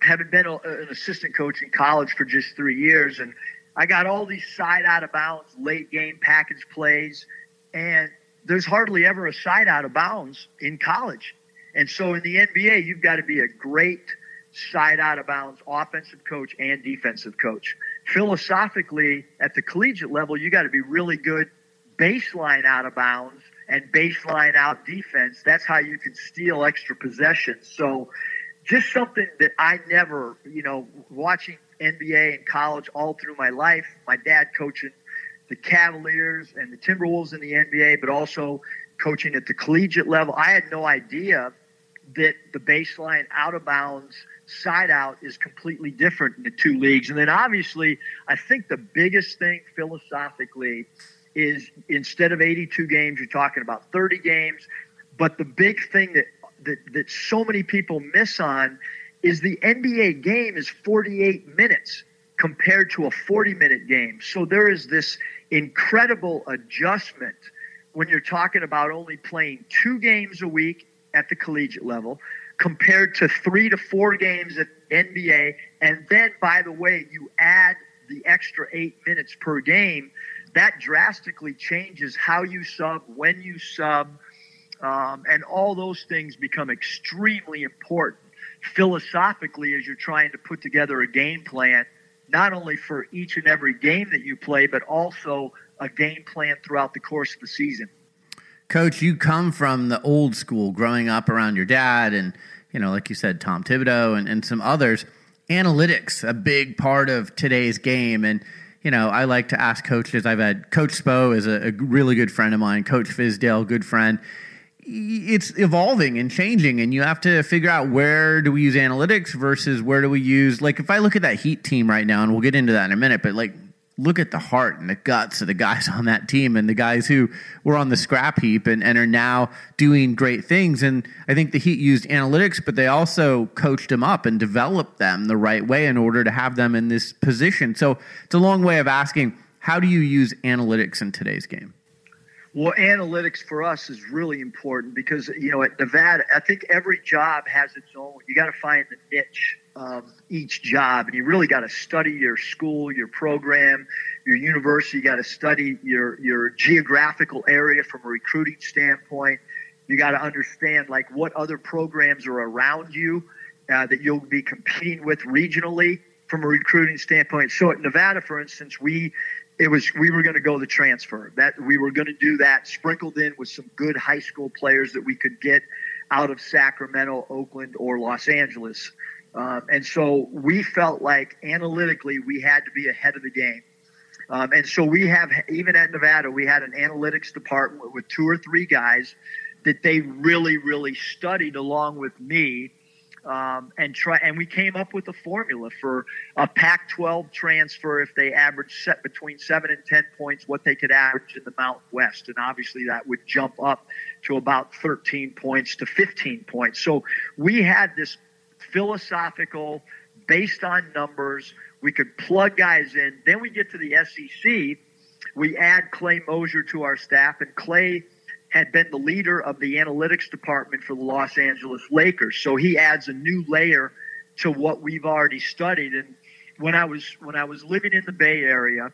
having been a, an assistant coach in college for just three years, and I got all these side out of bounds, late game package plays, and there's hardly ever a side out of bounds in college. And so in the NBA, you've got to be a great side out of bounds offensive coach and defensive coach. Philosophically, at the collegiate level, you got to be really good baseline out of bounds and baseline out defense. That's how you can steal extra possessions. So just something that I never, you know, watching NBA and college all through my life, my dad coaching the Cavaliers and the Timberwolves in the NBA, but also coaching at the collegiate level. I had no idea that the baseline out of bounds side out is completely different in the two leagues. And then obviously, I think the biggest thing philosophically is instead of 82 games, you're talking about 30 games. But the big thing that that, that so many people miss on is the NBA game is 48 minutes compared to a 40 minute game. So there is this incredible adjustment when you're talking about only playing two games a week at the collegiate level compared to three to four games at NBA. And then, by the way, you add the extra eight minutes per game. That drastically changes how you sub, when you sub, um, and all those things become extremely important philosophically as you're trying to put together a game plan, not only for each and every game that you play, but also a game plan throughout the course of the season. Coach, you come from the old school, growing up around your dad, and you know, like you said, Tom Thibodeau and, and some others. Analytics, a big part of today's game, and you know, I like to ask coaches. I've had Coach Spo is a, a really good friend of mine. Coach Fizdale, good friend. It's evolving and changing, and you have to figure out where do we use analytics versus where do we use. Like, if I look at that Heat team right now, and we'll get into that in a minute, but like look at the heart and the guts of the guys on that team and the guys who were on the scrap heap and, and are now doing great things. And I think the Heat used analytics, but they also coached them up and developed them the right way in order to have them in this position. So it's a long way of asking how do you use analytics in today's game? Well, analytics for us is really important because, you know, at Nevada, I think every job has its own. You got to find the niche of each job, and you really got to study your school, your program, your university. You got to study your your geographical area from a recruiting standpoint. You got to understand like what other programs are around you uh, that you'll be competing with regionally from a recruiting standpoint. So at Nevada, for instance, we it was we were going to go the transfer that we were going to do that sprinkled in with some good high school players that we could get out of Sacramento, Oakland, or Los Angeles. Um, and so we felt like analytically we had to be ahead of the game. Um, and so we have, even at Nevada, we had an analytics department with two or three guys that they really, really studied along with me. Um, and try, and we came up with a formula for a Pac-12 transfer if they average set between seven and ten points, what they could average in the Mountain West, and obviously that would jump up to about 13 points to 15 points. So we had this philosophical, based on numbers. We could plug guys in. Then we get to the SEC. We add Clay Moser to our staff, and Clay had been the leader of the analytics department for the Los Angeles Lakers. So he adds a new layer to what we've already studied. And when I was when I was living in the Bay Area,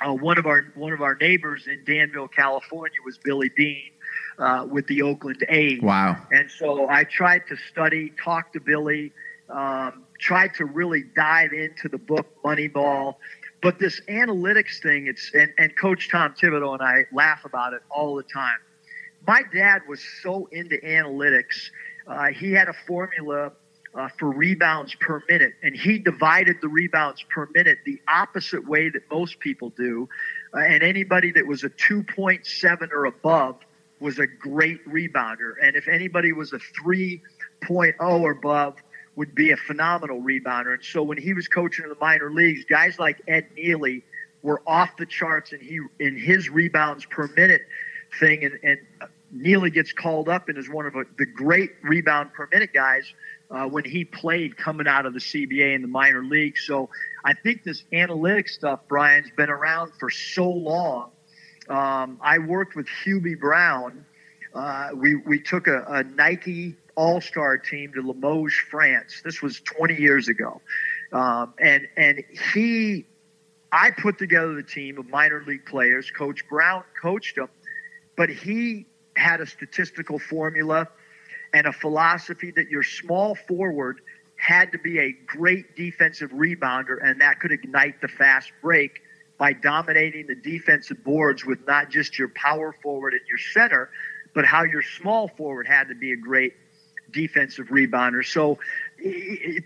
uh, one of our one of our neighbors in Danville, California, was Billy Beane uh, with the Oakland A's. Wow! And so I tried to study, talk to Billy, um, tried to really dive into the book Moneyball. But this analytics thing, it's and, and Coach Tom Thibodeau and I laugh about it all the time. My dad was so into analytics. Uh, he had a formula uh, for rebounds per minute, and he divided the rebounds per minute the opposite way that most people do. Uh, and anybody that was a 2.7 or above was a great rebounder. And if anybody was a 3.0 or above, would be a phenomenal rebounder. And so when he was coaching in the minor leagues, guys like Ed Nealy were off the charts, and he in his rebounds per minute thing, and, and Nealy gets called up and is one of the great rebound per minute guys uh, when he played coming out of the CBA in the minor league. So I think this analytic stuff, Brian's been around for so long. Um, I worked with Hubie Brown. Uh, we, we took a, a Nike All Star team to Limoges, France. This was 20 years ago. Um, and, and he, I put together the team of minor league players. Coach Brown coached them, but he had a statistical formula and a philosophy that your small forward had to be a great defensive rebounder, and that could ignite the fast break by dominating the defensive boards with not just your power forward and your center, but how your small forward had to be a great defensive rebounder. So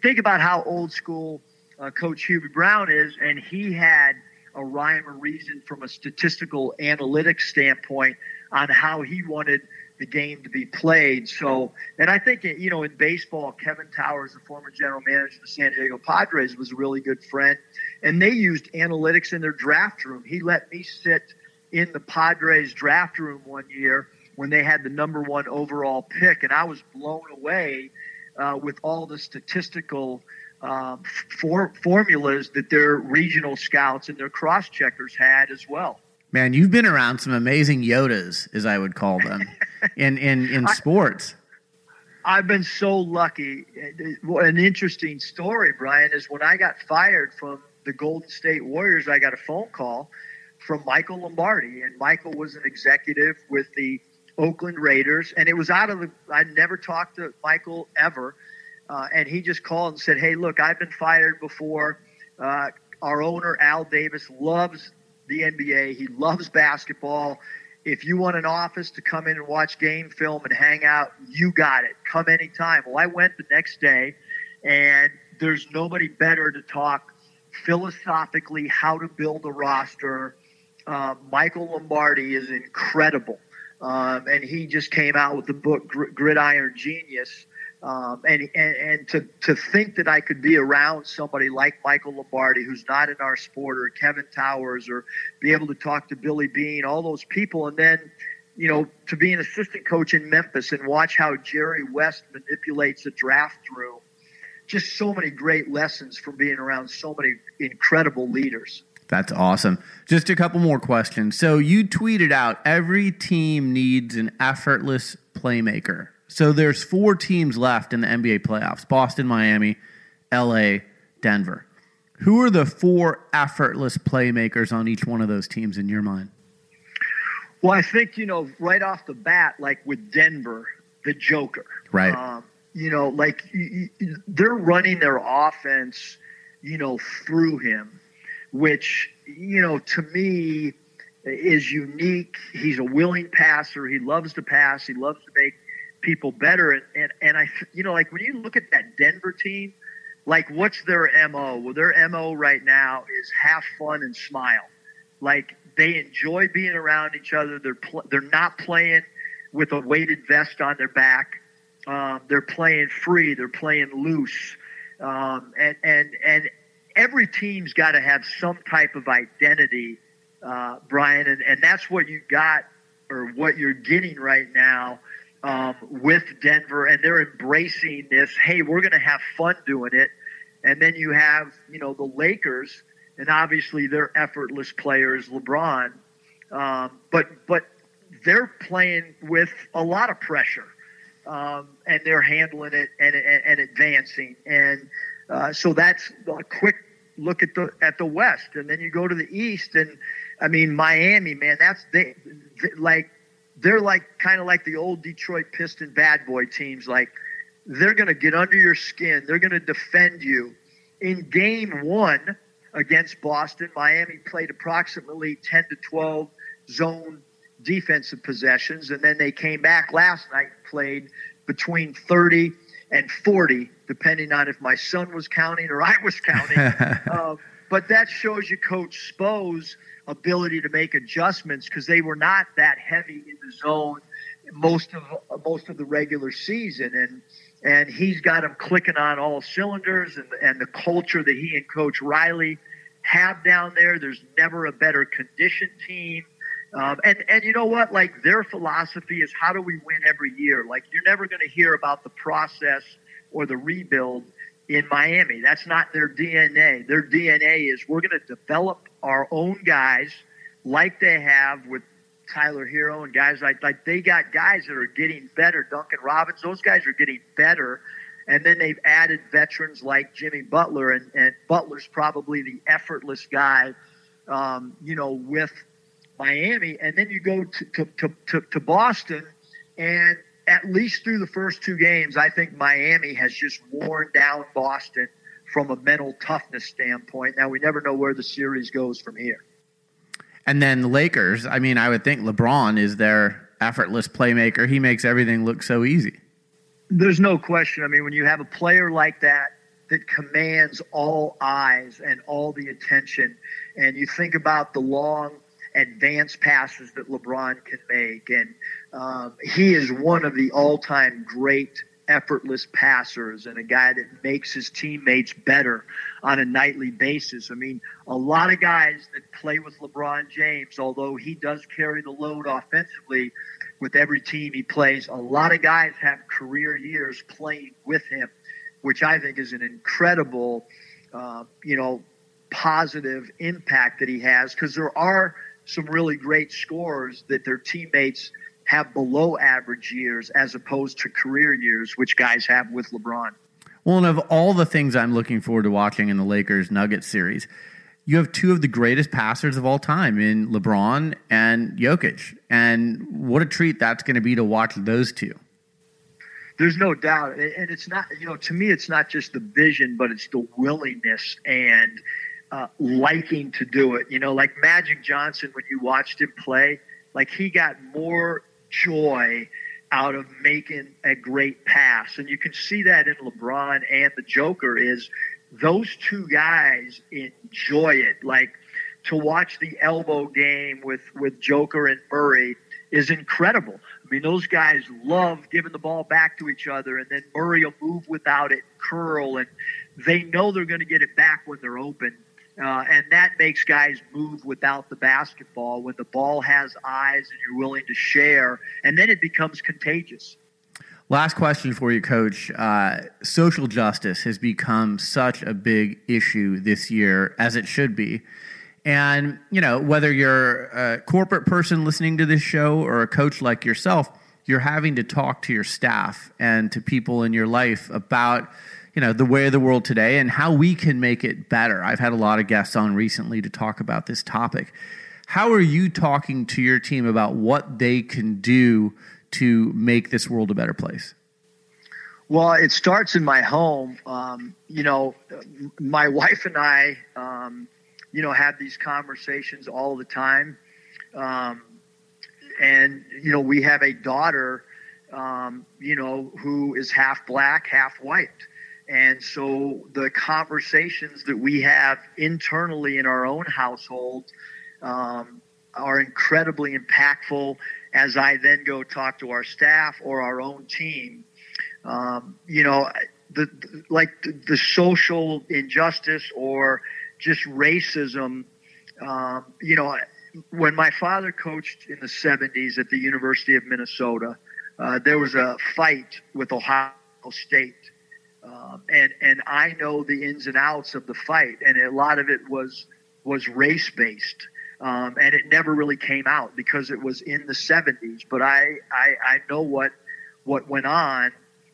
think about how old school uh, Coach Hubie Brown is, and he had a rhyme or reason from a statistical analytics standpoint on how he wanted the game to be played. So, and I think, you know, in baseball, Kevin Towers, the former general manager of the San Diego Padres, was a really good friend. And they used analytics in their draft room. He let me sit in the Padres draft room one year when they had the number one overall pick. And I was blown away uh, with all the statistical um, for, formulas that their regional scouts and their cross checkers had as well. Man, you've been around some amazing Yodas, as I would call them, in in in sports. I've been so lucky. An interesting story, Brian, is when I got fired from the Golden State Warriors, I got a phone call from Michael Lombardi, and Michael was an executive with the Oakland Raiders, and it was out of the. I never talked to Michael ever, uh, and he just called and said, "Hey, look, I've been fired before. Uh, our owner Al Davis loves the NBA. He loves basketball. If you want an office to come in and watch game film and hang out, you got it. Come anytime. Well, I went the next day, and there's nobody better to talk philosophically how to build a roster. Uh, Michael Lombardi is incredible. Um, and he just came out with the book Gridiron Genius. Um, and, and, and to, to think that I could be around somebody like Michael Lombardi, who's not in our sport, or Kevin Towers, or be able to talk to Billy Beane, all those people, and then, you know, to be an assistant coach in Memphis and watch how Jerry West manipulates a draft room. Just so many great lessons from being around so many incredible leaders. That's awesome. Just a couple more questions. So you tweeted out every team needs an effortless playmaker. So there's four teams left in the NBA playoffs Boston, Miami, LA, Denver. Who are the four effortless playmakers on each one of those teams in your mind? Well, I think, you know, right off the bat, like with Denver, the Joker. Right. Um, you know, like they're running their offense, you know, through him, which, you know, to me is unique. He's a willing passer. He loves to pass. He loves to make people better. And, and, and I, you know, like when you look at that Denver team, like what's their MO? Well, their MO right now is have fun and smile. Like they enjoy being around each other. They're, pl- they're not playing with a weighted vest on their back. Um, they're playing free. They're playing loose. Um, and, and, and every team's got to have some type of identity, uh, Brian. And, and that's what you got or what you're getting right now um, with Denver, and they're embracing this. Hey, we're going to have fun doing it. And then you have, you know, the Lakers, and obviously they're effortless players, LeBron. Um, but but they're playing with a lot of pressure, um, and they're handling it and, and, and advancing. And uh, so that's a quick look at the at the West, and then you go to the East, and I mean Miami, man, that's they, they like they're like kind of like the old Detroit Piston bad boy teams. Like they're going to get under your skin. They're going to defend you. In game one against Boston, Miami played approximately 10 to 12 zone defensive possessions. And then they came back last night played between 30 and 40, depending on if my son was counting or I was counting. uh, but that shows you Coach Spo's ability to make adjustments because they were not that heavy in the zone most of most of the regular season, and and he's got them clicking on all cylinders, and and the culture that he and Coach Riley have down there. There's never a better conditioned team. Um, and and you know what? Like their philosophy is how do we win every year? Like you're never going to hear about the process or the rebuild in Miami. That's not their DNA. Their DNA is we're going to develop our own guys like they have with Tyler Herro and guys like like they got guys that are getting better. Duncan Robinson, those guys are getting better. And then they've added veterans like Jimmy Butler, and, and Butler's probably the effortless guy, um, you know, with Miami. And then you go to, to, to, to, to Boston, and at least through the first two games, I think Miami has just worn down Boston from a mental toughness standpoint. Now, we never know where the series goes from here. And then the Lakers, I mean, I would think LeBron is their effortless playmaker. He makes everything look so easy. There's no question. I mean, when you have a player like that that commands all eyes and all the attention, and you think about the long advanced passes that LeBron can make, and um, he is one of the all-time great effortless passers and a guy that makes his teammates better on a nightly basis. I mean, a lot of guys that play with LeBron James, although he does carry the load offensively, with every team he plays. A lot of guys have career years playing with him, which I think is an incredible, uh, you know, positive impact that he has because there are some really great scorers that their teammates have below average years as opposed to career years, which guys have with LeBron. Well, and of all the things I'm looking forward to watching in the Lakers Nuggets series, you have two of the greatest passers of all time in LeBron and Jokic. And what a treat that's going to be to watch those two. There's no doubt. And it's not, you know, to me, it's not just the vision, but it's the willingness and uh, liking to do it. You know, like Magic Johnson, when you watched him play, like he got more joy out of making a great pass. And you can see that in LeBron and the Joker is those two guys enjoy it. Like to watch the elbow game with with Joker and Murray is incredible. I mean, those guys love giving the ball back to each other, and then Murray will move without it, curl, and they know they're going to get it back when they're open. Uh, and that makes guys move without the basketball when the ball has eyes and you're willing to share, and then it becomes contagious. Last question for you, Coach. Uh, social justice has become such a big issue this year, as it should be. And, you know, whether you're a corporate person listening to this show or a coach like yourself, you're having to talk to your staff and to people in your life about, you know, the way of the world today and how we can make it better. I've had a lot of guests on recently to talk about this topic. How are you talking to your team about what they can do to make this world a better place? Well, it starts in my home. Um, you know, my wife and I, um, you know, have these conversations all the time. Um, and, you know, we have a daughter, um, you know, who is half black, half white. And so the conversations that we have internally in our own household um, are incredibly impactful as I then go talk to our staff or our own team. Um, you know, the, the like the, the, social injustice or just racism. Um, you know, when my father coached in the 70s at the University of Minnesota, uh, there was a fight with Ohio State. Um, and and I know the ins and outs of the fight, and a lot of it was was race based um, and it never really came out because it was in the 70s. But I, I, I know what what went on,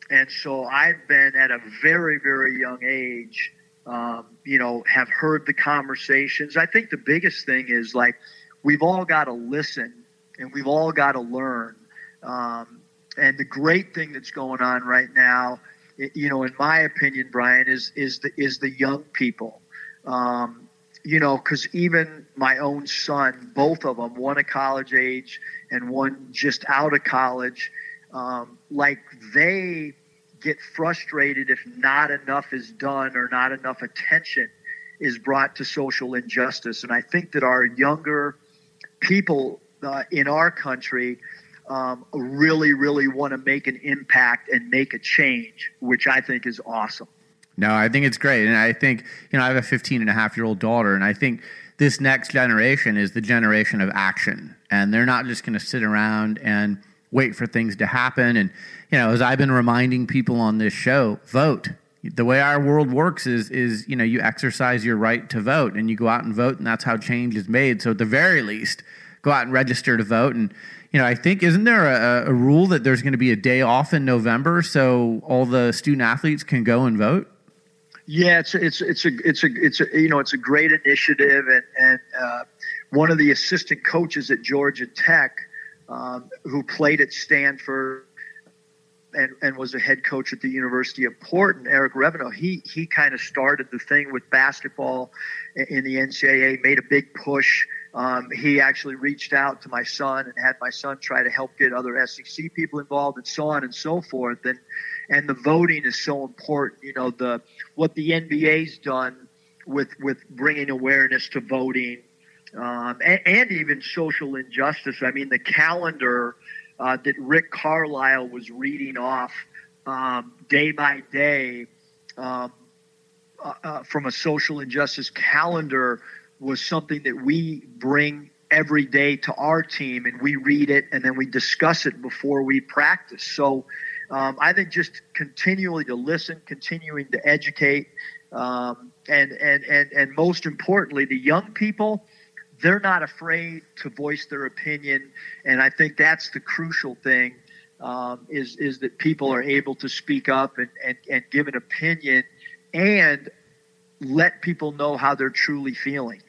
and so I've been at a very very young age. Um, you know, have heard the conversations. I think the biggest thing is like we've all got to listen and we've all got to learn. Um, and the great thing that's going on right now, you know, in my opinion, Brian, is is the is the young people. Um, you know, because even my own son, both of them, one a college age and one just out of college, um, like they get frustrated if not enough is done or not enough attention is brought to social injustice. And I think that our younger people uh, in our country um, really, really want to make an impact and make a change, which I think is awesome. No, I think it's great. And I think, you know, I have a 15 and a half year old daughter, and I think this next generation is the generation of action. And they're not just going to sit around and wait for things to happen. And, you know, as I've been reminding people on this show, vote. The way our world works is, is you know, you exercise your right to vote and you go out and vote, and that's how change is made. So at the very least, go out and register to vote. And, you know, I think, isn't there a, a rule that there's going to be a day off in November so all the student athletes can go and vote? Yeah, it's it's it's a it's a it's a you know it's a great initiative, and and uh, one of the assistant coaches at Georgia Tech, um, who played at Stanford, and, and was a head coach at the University of Portland, Eric Reveno, he he kind of started the thing with basketball in the NCAA, made a big push. Um, he actually reached out to my son and had my son try to help get other SEC people involved, and so on and so forth. And and the voting is so important. You know the what the NBA's done with with bringing awareness to voting, um, and, and even social injustice. I mean the calendar uh, that Rick Carlisle was reading off um, day by day um, uh, uh, from a social injustice calendar was something that we bring every day to our team and we read it and then we discuss it before we practice. So um, I think just continually to listen, continuing to educate, um, and, and, and, and most importantly, the young people they're not afraid to voice their opinion, and I think that's the crucial thing. Um, is is that people are able to speak up and, and, and give an opinion and let people know how they're truly feeling.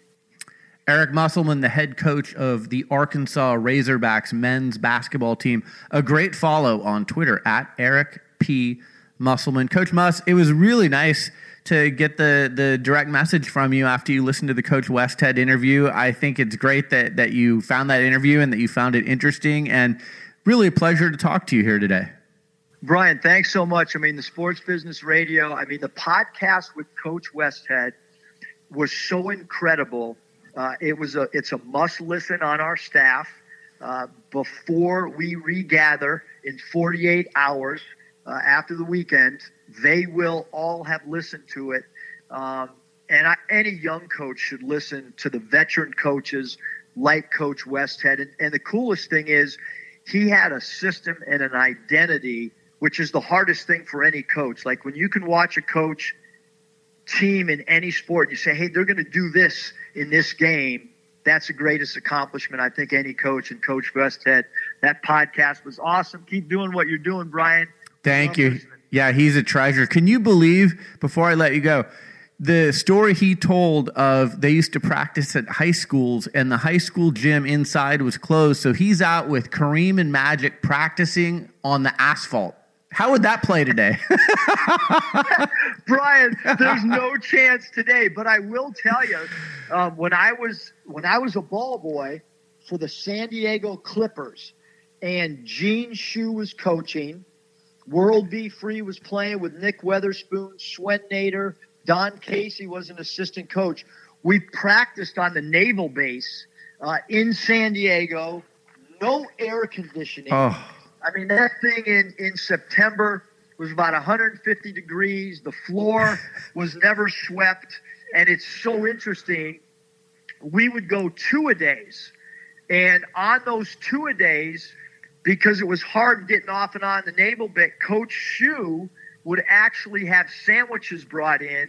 Eric Musselman, the head coach of the Arkansas Razorbacks men's basketball team. A great follow on Twitter at Eric P. Musselman. Coach Muss, it was really nice to get the the direct message from you after you listened to the Coach Westhead interview. I think it's great that that you found that interview and that you found it interesting, and really a pleasure to talk to you here today. Brian, thanks so much. I mean, the Sports Business Radio. I mean, the podcast with Coach Westhead was so incredible. Uh, it was a it's a must listen on our staff uh, before we regather in 48 hours uh, after the weekend they will all have listened to it. Um, and I, any young coach should listen to the veteran coaches like Coach Westhead. And, and the coolest thing is, he had a system and an identity, which is the hardest thing for any coach. Like when you can watch a coach team in any sport, and you say, hey, they're going to do this in this game. That's the greatest accomplishment I think any coach and Coach Westhead. That podcast was awesome. Keep doing what you're doing, Brian. Thank you. Listening. Yeah, he's a treasure. Can you believe, before I let you go, the story he told of they used to practice at high schools and the high school gym inside was closed. So he's out with Kareem and Magic practicing on the asphalt. How would that play today? Brian, there's no chance today, but I will tell you, um, when I was when I was a ball boy for the San Diego Clippers, and Gene Shue was coaching, World B. Free was playing with Nick Weatherspoon, Swen Nater, Don Casey was an assistant coach. We practiced on the naval base uh, in San Diego, no air conditioning. Oh. I mean, that thing in, in September was about 150 degrees. The floor was never swept. And it's so interesting. We would go two a days. And on those two a days, because it was hard getting off and on the naval bit. Coach Shue would actually have sandwiches brought in,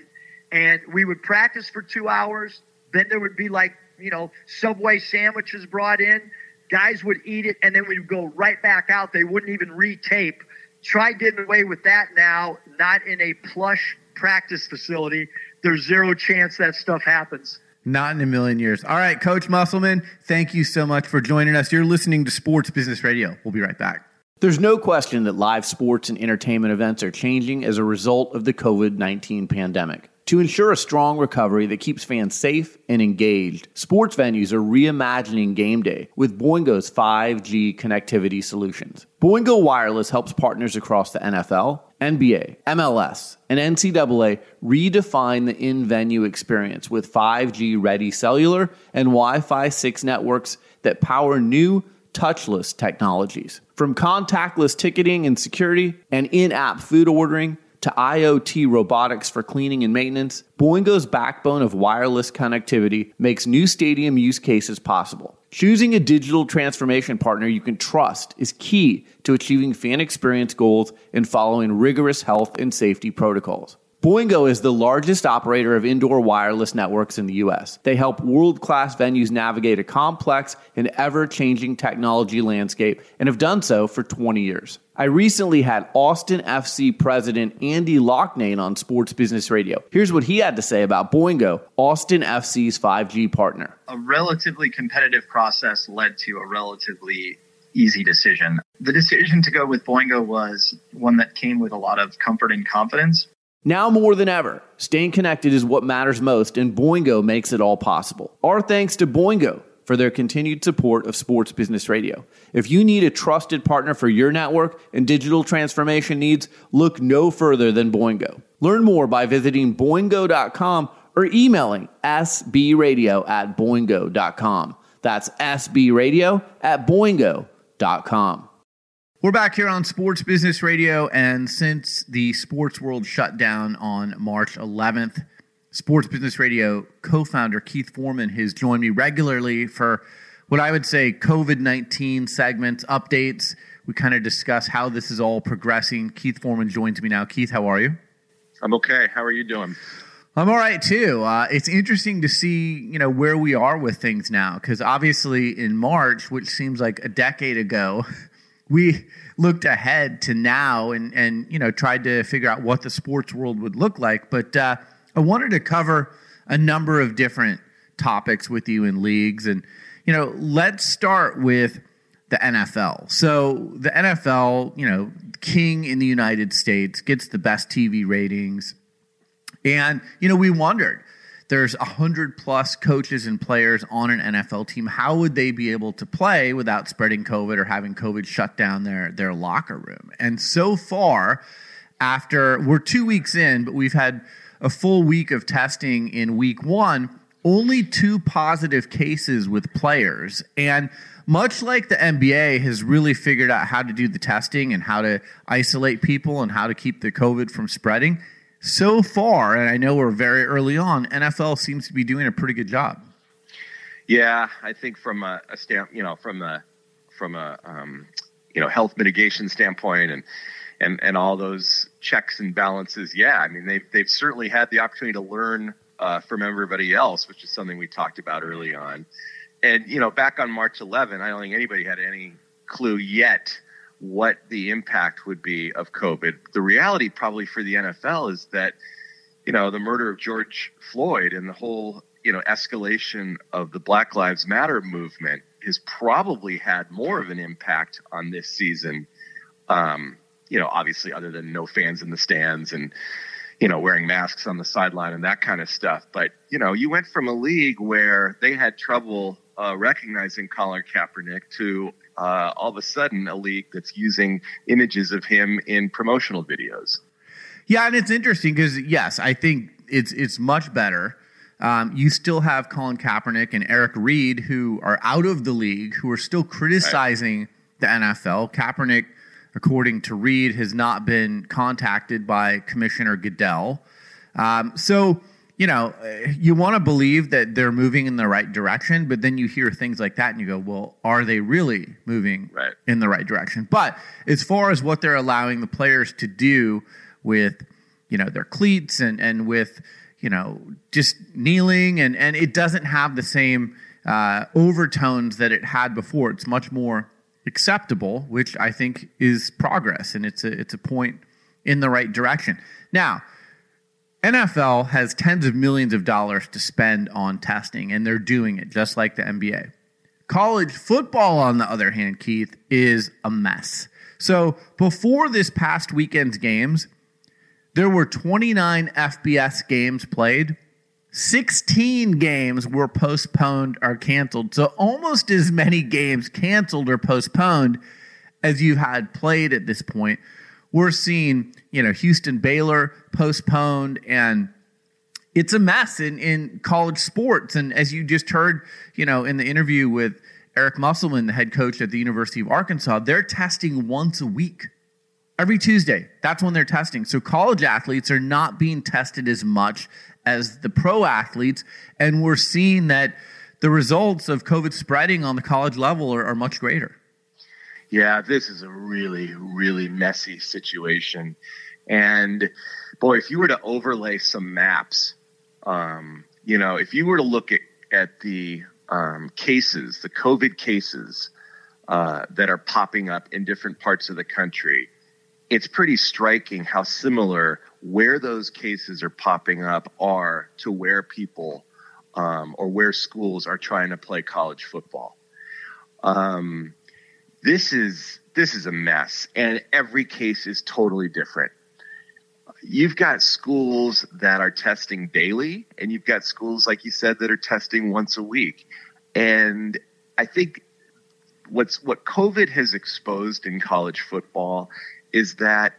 and we would practice for two hours. Then there would be like, you know, Subway sandwiches brought in. Guys would eat it, and then we'd go right back out. They wouldn't even retape. Try getting away with that now, not in a plush practice facility. There's zero chance that stuff happens. Not in a million years. All right, Coach Musselman, thank you so much for joining us. You're listening to Sports Business Radio. We'll be right back. There's no question that live sports and entertainment events are changing as a result of the COVID 19 pandemic. To ensure a strong recovery that keeps fans safe and engaged, sports venues are reimagining game day with Boingo's 5G connectivity solutions. Boingo Wireless helps partners across the NFL, NBA, MLS, and NCAA redefine the in venue experience with 5G ready cellular and Wi Fi 6 networks that power new touchless technologies. From contactless ticketing and security and in app food ordering to IoT robotics for cleaning and maintenance, Boingo's backbone of wireless connectivity makes new stadium use cases possible. Choosing a digital transformation partner you can trust is key to achieving fan experience goals and following rigorous health and safety protocols. Boingo is the largest operator of indoor wireless networks in the U.S. They help world class venues navigate a complex and ever changing technology landscape and have done so for 20 years. I recently had Austin FC president Andy Loughnane on Sports Business Radio. Here's what he had to say about Boingo, Austin FC's 5G partner. A relatively competitive process led to a relatively easy decision. The decision to go with Boingo was one that came with a lot of comfort and confidence. Now more than ever, staying connected is what matters most, and Boingo makes it all possible. Our thanks to Boingo for their continued support of Sports Business Radio. If you need a trusted partner for your network and digital transformation needs, look no further than Boingo. Learn more by visiting boingo.com or emailing sbradio at boingo.com. That's sbradio at boingo.com. We're back here on Sports Business Radio, and since the sports world shut down on March 11th, Sports Business Radio co founder Keith Foreman has joined me regularly for what I would say COVID 19 segments, updates. We kind of discuss how this is all progressing. Keith Foreman joins me now. Keith, how are you? I'm okay. How are you doing? I'm all right too. Uh, it's interesting to see, you know, where we are with things now, because obviously in March, which seems like a decade ago, we looked ahead to now and and you know tried to figure out what the sports world would look like. But uh, I wanted to cover a number of different topics with you in leagues, and you know, let's start with the NFL. So the NFL, you know, king in the United States gets the best TV ratings, and you know, we wondered there's a hundred plus coaches and players on an NFL team. How would they be able to play without spreading COVID or having COVID shut down their their locker room? And so far, after we're two weeks in, but we've had a full week of testing in week one. Only two positive cases with players. And much like the NBA has really figured out how to do the testing and how to isolate people and how to keep the COVID from spreading, so far, and I know we're very early on, NFL seems to be doing a pretty good job. Yeah, I think from a, a stamp, you know, from a from a um, you know health mitigation standpoint and and and all those checks and balances. Yeah, I mean they've they've certainly had the opportunity to learn uh, from everybody else, which is something we talked about early on. And you know, back on March 11, I don't think anybody had any clue yet what the impact would be of COVID. The reality, probably for the NFL, is that you know the murder of George Floyd and the whole you know escalation of the Black Lives Matter movement has probably had more of an impact on this season. Um, you know, obviously, other than no fans in the stands and you know wearing masks on the sideline and that kind of stuff. But you know, you went from a league where they had trouble uh, recognizing Colin Kaepernick to uh, all of a sudden a league that's using images of him in promotional videos. Yeah, and it's interesting because yes, I think it's it's much better. Um, you still have Colin Kaepernick and Eric Reid who are out of the league, who are still criticizing right. the NFL. Kaepernick, according to Reid, has not been contacted by Commissioner Goodell. Um, so you know, you want to believe that they're moving in the right direction, but then you hear things like that and you go, well, are they really moving right. in the right direction? But as far as what they're allowing the players to do with, you know, their cleats and, and with, you know, just kneeling and, and it doesn't have the same uh, overtones that it had before. It's much more acceptable, which I think is progress and it's a, it's a point in the right direction. Now, NFL has tens of millions of dollars to spend on testing, and they're doing it just like the NBA. College football, on the other hand, Keith, is a mess. So before this past weekend's games, there were 29 FBS games played. 16 games were postponed or canceled. So almost as many games canceled or postponed as you had played at this point we're seeing, you know, Houston Baylor postponed and it's a mess in, in college sports. And as you just heard, you know, in the interview with Eric Musselman, the head coach at the University of Arkansas, they're testing once a week. every Tuesday. That's when they're testing. So college athletes are not being tested as much as the pro athletes. And we're seeing that the results of COVID spreading on the college level are, are much greater. Yeah, this is a really, really messy situation. And boy, if you were to overlay some maps, um, you know, if you were to look at, at the um, cases, the COVID cases uh, that are popping up in different parts of the country, it's pretty striking how similar where those cases are popping up are to where people um, or where schools are trying to play college football. Um, this is this is a mess, and every case is totally different. You've got schools that are testing daily, and you've got schools, like you said, that are testing once a week. And I think what's what COVID has exposed in college football is that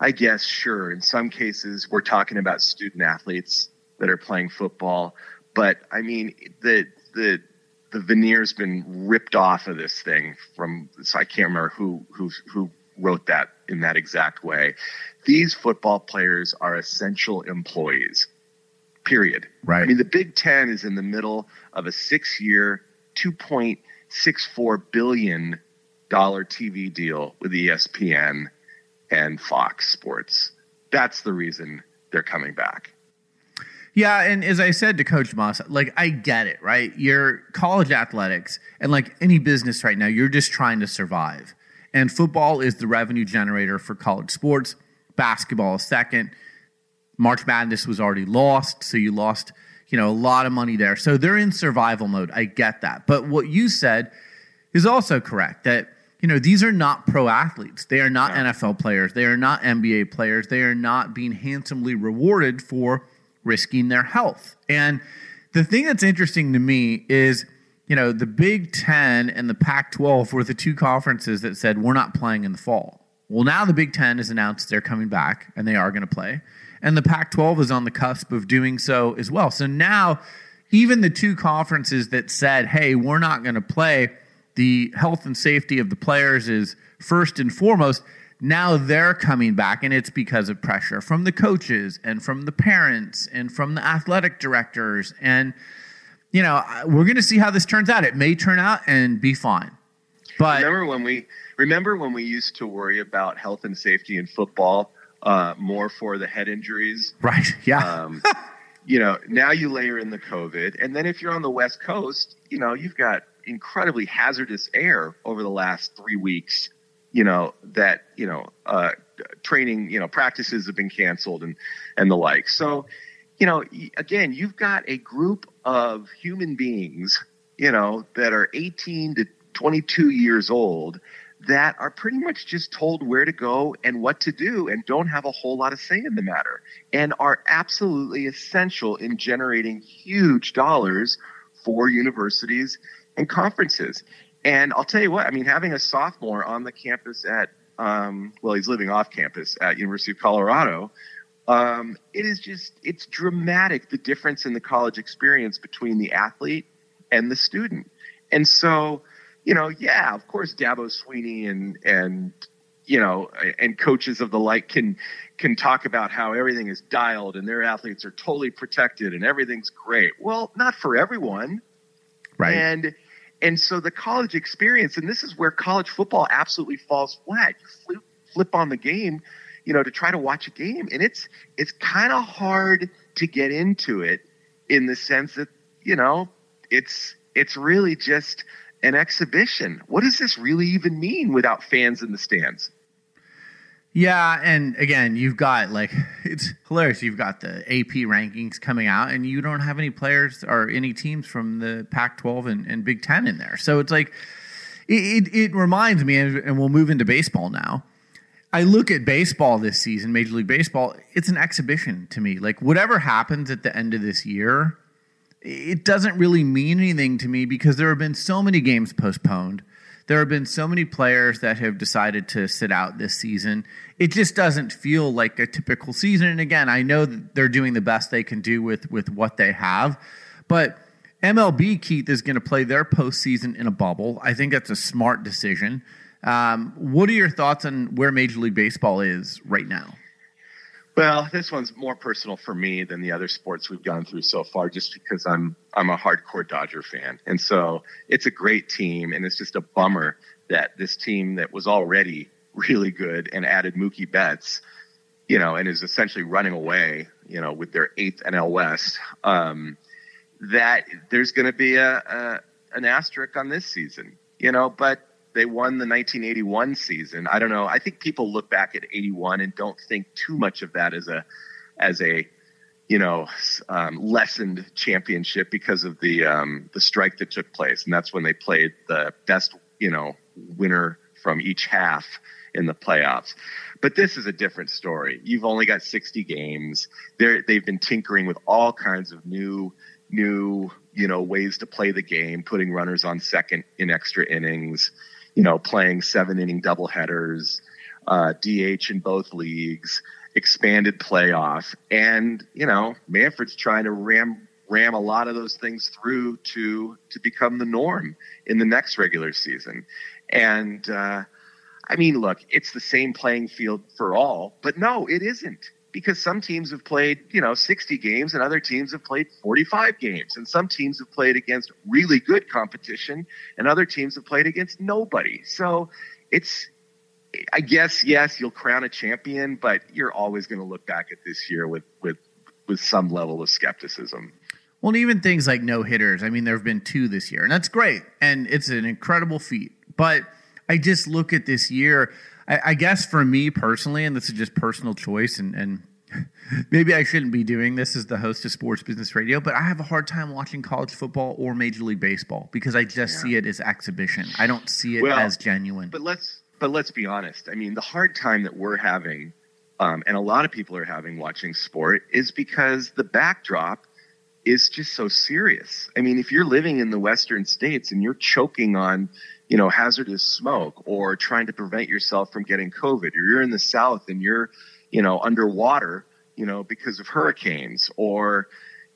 I guess sure in some cases we're talking about student athletes that are playing football, but I mean the the the veneer's been ripped off of this thing from so I can't remember who who who wrote that in that exact way. These football players are essential employees. Period. Right. I mean the Big 10 is in the middle of a 6-year 2.64 billion dollar TV deal with ESPN and Fox Sports. That's the reason they're coming back. Yeah, and as I said to Coach Muss, like I get it, right? You're college athletics, and like any business right now, you're just trying to survive. And football is the revenue generator for college sports. Basketball is second. March Madness was already lost, so you lost, you know, a lot of money there. So they're in survival mode. I get that. But what you said is also correct that you know, these are not pro athletes. They are not NFL players. They are not NBA players. They are not being handsomely rewarded for risking their health. And the thing that's interesting to me is, you know, the Big Ten and the Pac 12 were the two conferences that said, we're not playing in the fall. Well, now the Big Ten has announced they're coming back and they are going to play. And the Pac 12 is on the cusp of doing so as well. So now, even the two conferences that said, hey, we're not going to play, the health and safety of the players is first and foremost. Now they're coming back, and it's because of pressure from the coaches and from the parents and from the athletic directors. And, you know, we're going to see how this turns out. It may turn out and be fine. But remember when we remember when we used to worry about health and safety in football uh, more for the head injuries, right? Yeah. Um, you know, now you layer in the COVID, and then if you're on the West Coast, you know, you've got incredibly hazardous air over the last three weeks. You know that you know uh, training, you know practices have been canceled and and the like. So, you know, again, you've got a group of human beings, you know, that are 18 to 22 years old that are pretty much just told where to go and what to do and don't have a whole lot of say in the matter and are absolutely essential in generating huge dollars for universities and conferences. And I'll tell you what, I mean, having a sophomore on the campus at, um, well, he's living off campus at University of Colorado. Um, it is just, it's dramatic the difference in the college experience between the athlete and the student. And so, you know, yeah, of course, Dabo Swinney and, and, you know, and coaches of the like can can talk about how everything is dialed and their athletes are totally protected and everything's great. Well, not for everyone. Right. And and so the college experience, and this is where college football absolutely falls flat. You flip, flip on the game, you know, to try to watch a game, and it's it's kind of hard to get into it in the sense that you know it's it's really just an exhibition. What does this really even mean without fans in the stands? Yeah, and again, you've got like it's hilarious. You've got the AP rankings coming out, and you don't have any players or any teams from the Pac-12 and, and Big Ten in there. So it's like it, it, it reminds me, and we'll move into baseball now. I look at baseball this season, Major League Baseball. It's an exhibition to me. Like whatever happens at the end of this year, it doesn't really mean anything to me because there have been so many games postponed there have been so many players that have decided to sit out this season. It just doesn't feel like a typical season. And again, I know that they're doing the best they can do with with what they have, but MLB Keith is going to play their postseason in a bubble. I think that's a smart decision. Um, what are your thoughts on where Major League Baseball is right now? Well, this one's more personal for me than the other sports we've gone through so far, just because I'm I'm a hardcore Dodger fan, and so it's a great team, and it's just a bummer that this team that was already really good and added Mookie Betts, you know, and is essentially running away, you know, with their eighth NL West. Um, that there's going to be a, a an asterisk on this season, you know, but they won the 1981 season. I don't know. I think people look back at 81 and don't think too much of that as a as a you know um, lessened championship because of the um, the strike that took place, and that's when they played the best you know winner from each half in the playoffs. But this is a different story. You've only got 60 games. They're, they've been tinkering with all kinds of new new you know ways to play the game, putting runners on second in extra innings, you know, playing seven inning doubleheaders, uh, DH in both leagues, expanded playoff, and you know, Manfred's trying to ram ram a lot of those things through to to become the norm in the next regular season, and. Uh, I mean, look, it's the same playing field for all, but no, it isn't because some teams have played, you know, 60 games and other teams have played 45 games. And some teams have played against really good competition and other teams have played against nobody. So it's, I guess, yes, you'll crown a champion, but you're always going to look back at this year with, with, with some level of skepticism. Well, even things like no hitters. I mean, there have been two this year, and that's great. And it's an incredible feat. But I just look at this year I, I guess for me personally, and this is just personal choice, and, and maybe I shouldn't be doing this as the host of Sports Business Radio, but I have a hard time watching college football or Major League Baseball because I just yeah. see it as exhibition. I don't see it well, as genuine. But let's but let's be honest. I mean, the hard time that we're having, um, and a lot of people are having watching sport, is because the backdrop is just so serious. I mean, if you're living in the Western states and you're choking on you know, hazardous smoke or trying to prevent yourself from getting COVID, or you're in the South and you're, you know, underwater, you know, because of hurricanes, or,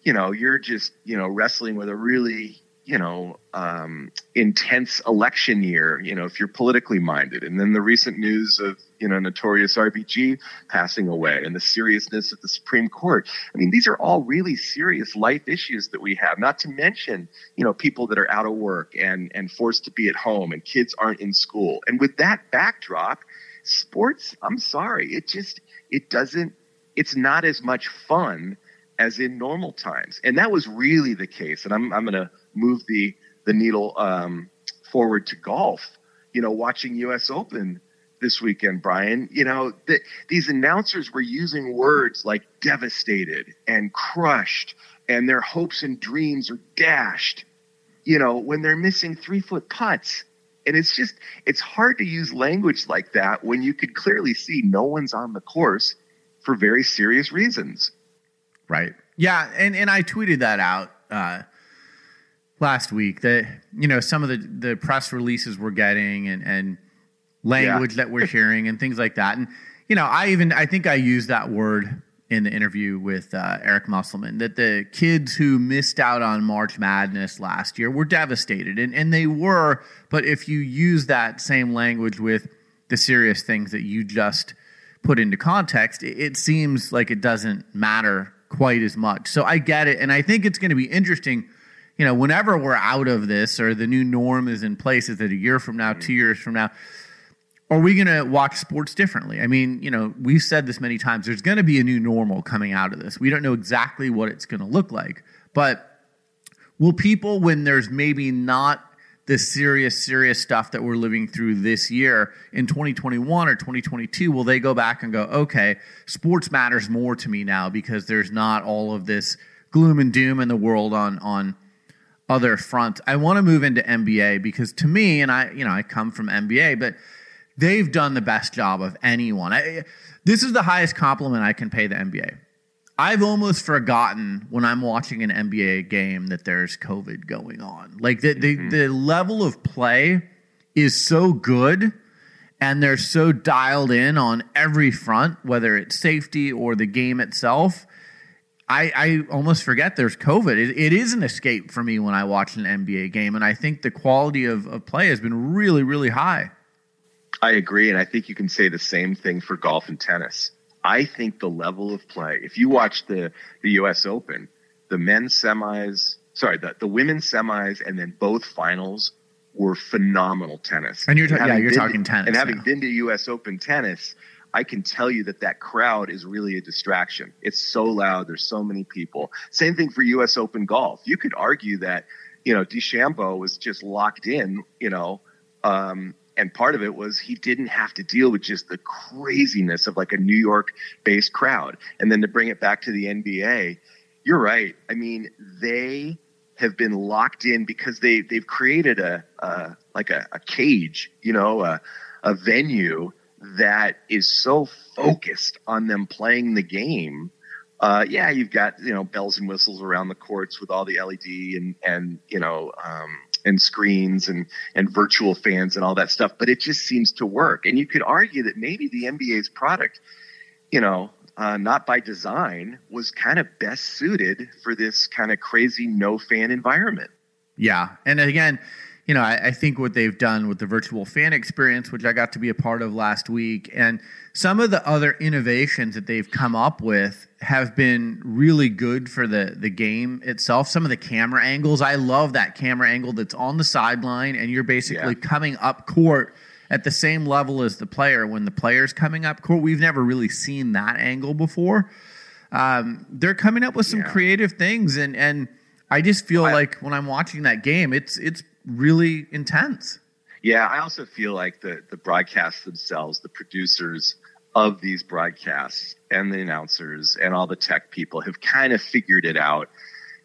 you know, you're just, you know, wrestling with a really, you know, um, intense election year, you know, if you're politically minded. And then the recent news of, you know, notorious RBG passing away and the seriousness of the Supreme Court. I mean, these are all really serious life issues that we have, not to mention, you know, people that are out of work and, and forced to be at home and kids aren't in school. And with that backdrop, sports, I'm sorry, it just, it doesn't, it's not as much fun as in normal times. And that was really the case. And I'm, I'm going to move the, the needle um, forward to golf. You know, watching U.S. Open this weekend, Brian, you know, the, these announcers were using words like devastated and crushed, and their hopes and dreams are dashed, you know, when they're missing three foot putts. And it's just, it's hard to use language like that when you could clearly see no one's on the course for very serious reasons. Right. Yeah, and and I tweeted that out uh, last week that you know some of the the press releases we're getting and and language yeah. that we're hearing and things like that. And you know, I even I think I used that word in the interview with uh, Eric Musselman that the kids who missed out on March Madness last year were devastated, and and they were. But if you use that same language with the serious things that you just put into context, it, it seems like it doesn't matter quite as much. So I get it, and I think it's going to be interesting. You know, whenever we're out of this or the new norm is in place, is it a year from now, two mm-hmm. years from now? Are we going to watch sports differently? I mean, you know, we've said this many times. There's going to be a new normal coming out of this. We don't know exactly what it's going to look like, but will people, when there's maybe not the serious, serious stuff that we're living through this year in 2021 or 2022, will they go back and go, okay, sports matters more to me now because there's not all of this gloom and doom in the world on on other fronts. I want to move into NBA because to me, and I, you know, I come from NBA, but they've done the best job of anyone. I, this is the highest compliment I can pay the NBA. I've almost forgotten when I'm watching an NBA game that there's COVID going on. Like the mm-hmm. the, the level of play is so good and they're so dialed in on every front, whether it's safety or the game itself. I, I almost forget there's COVID. It, it is an escape for me when I watch an NBA game, and I think the quality of, of play has been really, really high. I agree, and I think you can say the same thing for golf and tennis. I think the level of play. If you watch the the U.S. Open, the men's semis, sorry, the the women's semis, and then both finals were phenomenal tennis. And you're ta- yeah, you're talking to- tennis And having now. been to U.S. Open tennis, I can tell you that that crowd is really a distraction. It's so loud. There's so many people. Same thing for U.S. Open golf. You could argue that, you know, DeChambeau was just locked in, you know, um, and part of it was he didn't have to deal with just the craziness of like a New York based crowd. And then to bring it back to the NBA, you're right. I mean, they have been locked in because they they've created a, a like a, a cage, you know, a, a venue that is so focused on them playing the game. Uh, yeah, you've got you know bells and whistles around the courts with all the LED and and you know um, and screens and and virtual fans and all that stuff, but it just seems to work. And you could argue that maybe the NBA's product, you know, uh, not by design, was kind of best suited for this kind of crazy no fan environment. Yeah. And again, you know, I, I think what they've done with the virtual fan experience, which I got to be a part of last week, and some of the other innovations that they've come up with have been really good for the the game itself. Some of the camera angles, I love that camera angle that's on the sideline, and you're basically coming up court at the same level as the player when the player's coming up court. We've never really seen that angle before. Um, they're coming up with some creative things, and and I just feel like when I'm watching that game, it's it's really intense. Yeah, I also feel like the the broadcasts themselves, the producers of these broadcasts and the announcers and all the tech people have kind of figured it out.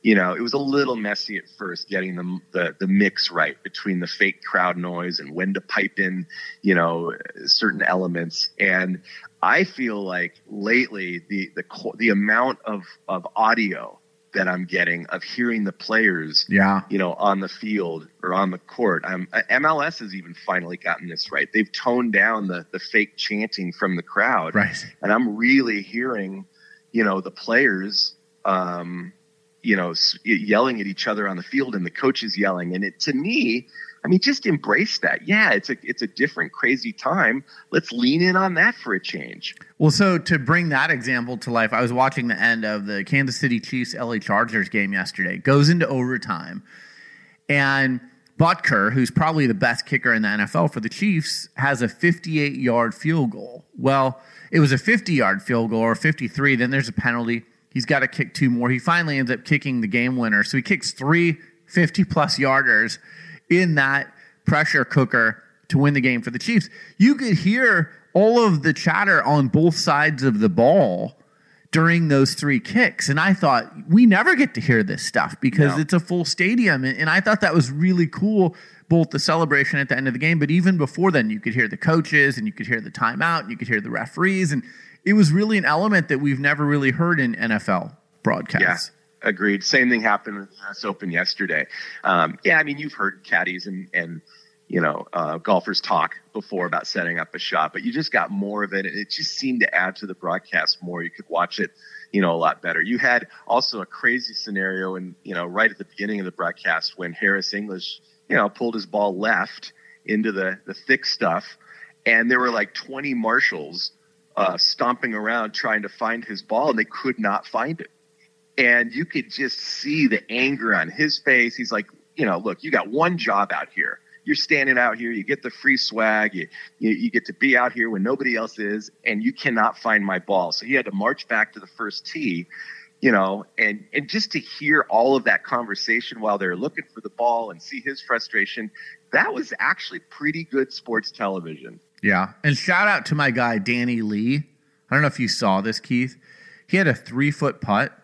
You know, it was a little messy at first getting the the, the mix right between the fake crowd noise and when to pipe in, you know, certain elements. And I feel like lately the the the amount of of audio that I'm getting of hearing the players Yeah. you know, on the field or on the court. Um, uh, MLS has even finally gotten this right. They've toned down the the fake chanting from the crowd, Right. and I'm really hearing, you know, the players, um, you know, yelling at each other on the field, and the coaches yelling. And it to me, I mean, just embrace that. Yeah, it's a it's a different, crazy time. Let's lean in on that for a change. Well, so to bring that example to life, I was watching the end of the Kansas City Chiefs LA Chargers game yesterday. Goes into overtime, and Butker, who's probably the best kicker in the NFL for the Chiefs, has a 58 yard field goal. Well, it was a 50 yard field goal or 53. Then there's a penalty. He's got to kick two more. He finally ends up kicking the game winner. So he kicks three 50 plus yarders in that pressure cooker to win the game for the Chiefs. You could hear all of the chatter on both sides of the ball during those three kicks. And I thought, we never get to hear this stuff because No. it's a full stadium. And, I thought that was really cool, both the celebration at the end of the game, but even before then, you could hear the coaches and you could hear the timeout and you could hear the referees. And it was really an element that we've never really heard in NFL broadcasts. Yeah, agreed. Same thing happened with the US Open yesterday. Um, yeah, I mean, you've heard caddies and, and you know, uh, golfers talk before about setting up a shot, but you just got more of it. And it just seemed to add to the broadcast more. You could watch it, you know, a lot better. You had also a crazy scenario and, you know, right at the beginning of the broadcast when Harris English, you know, pulled his ball left into the, the thick stuff. And there were like 20 marshals uh, stomping around trying to find his ball and they could not find it and you could just see the anger on his face. He's like, you know, look, you got one job out here. You're standing out here. You get the free swag. You, you you get to be out here when nobody else is, and you cannot find my ball. So he had to march back to the first tee, you know, and and just to hear all of that conversation while they're looking for the ball and see his frustration, that was actually pretty good sports television. Yeah. And shout out to my guy, Danny Lee. I don't know if you saw this, Keith. He had a three foot putt.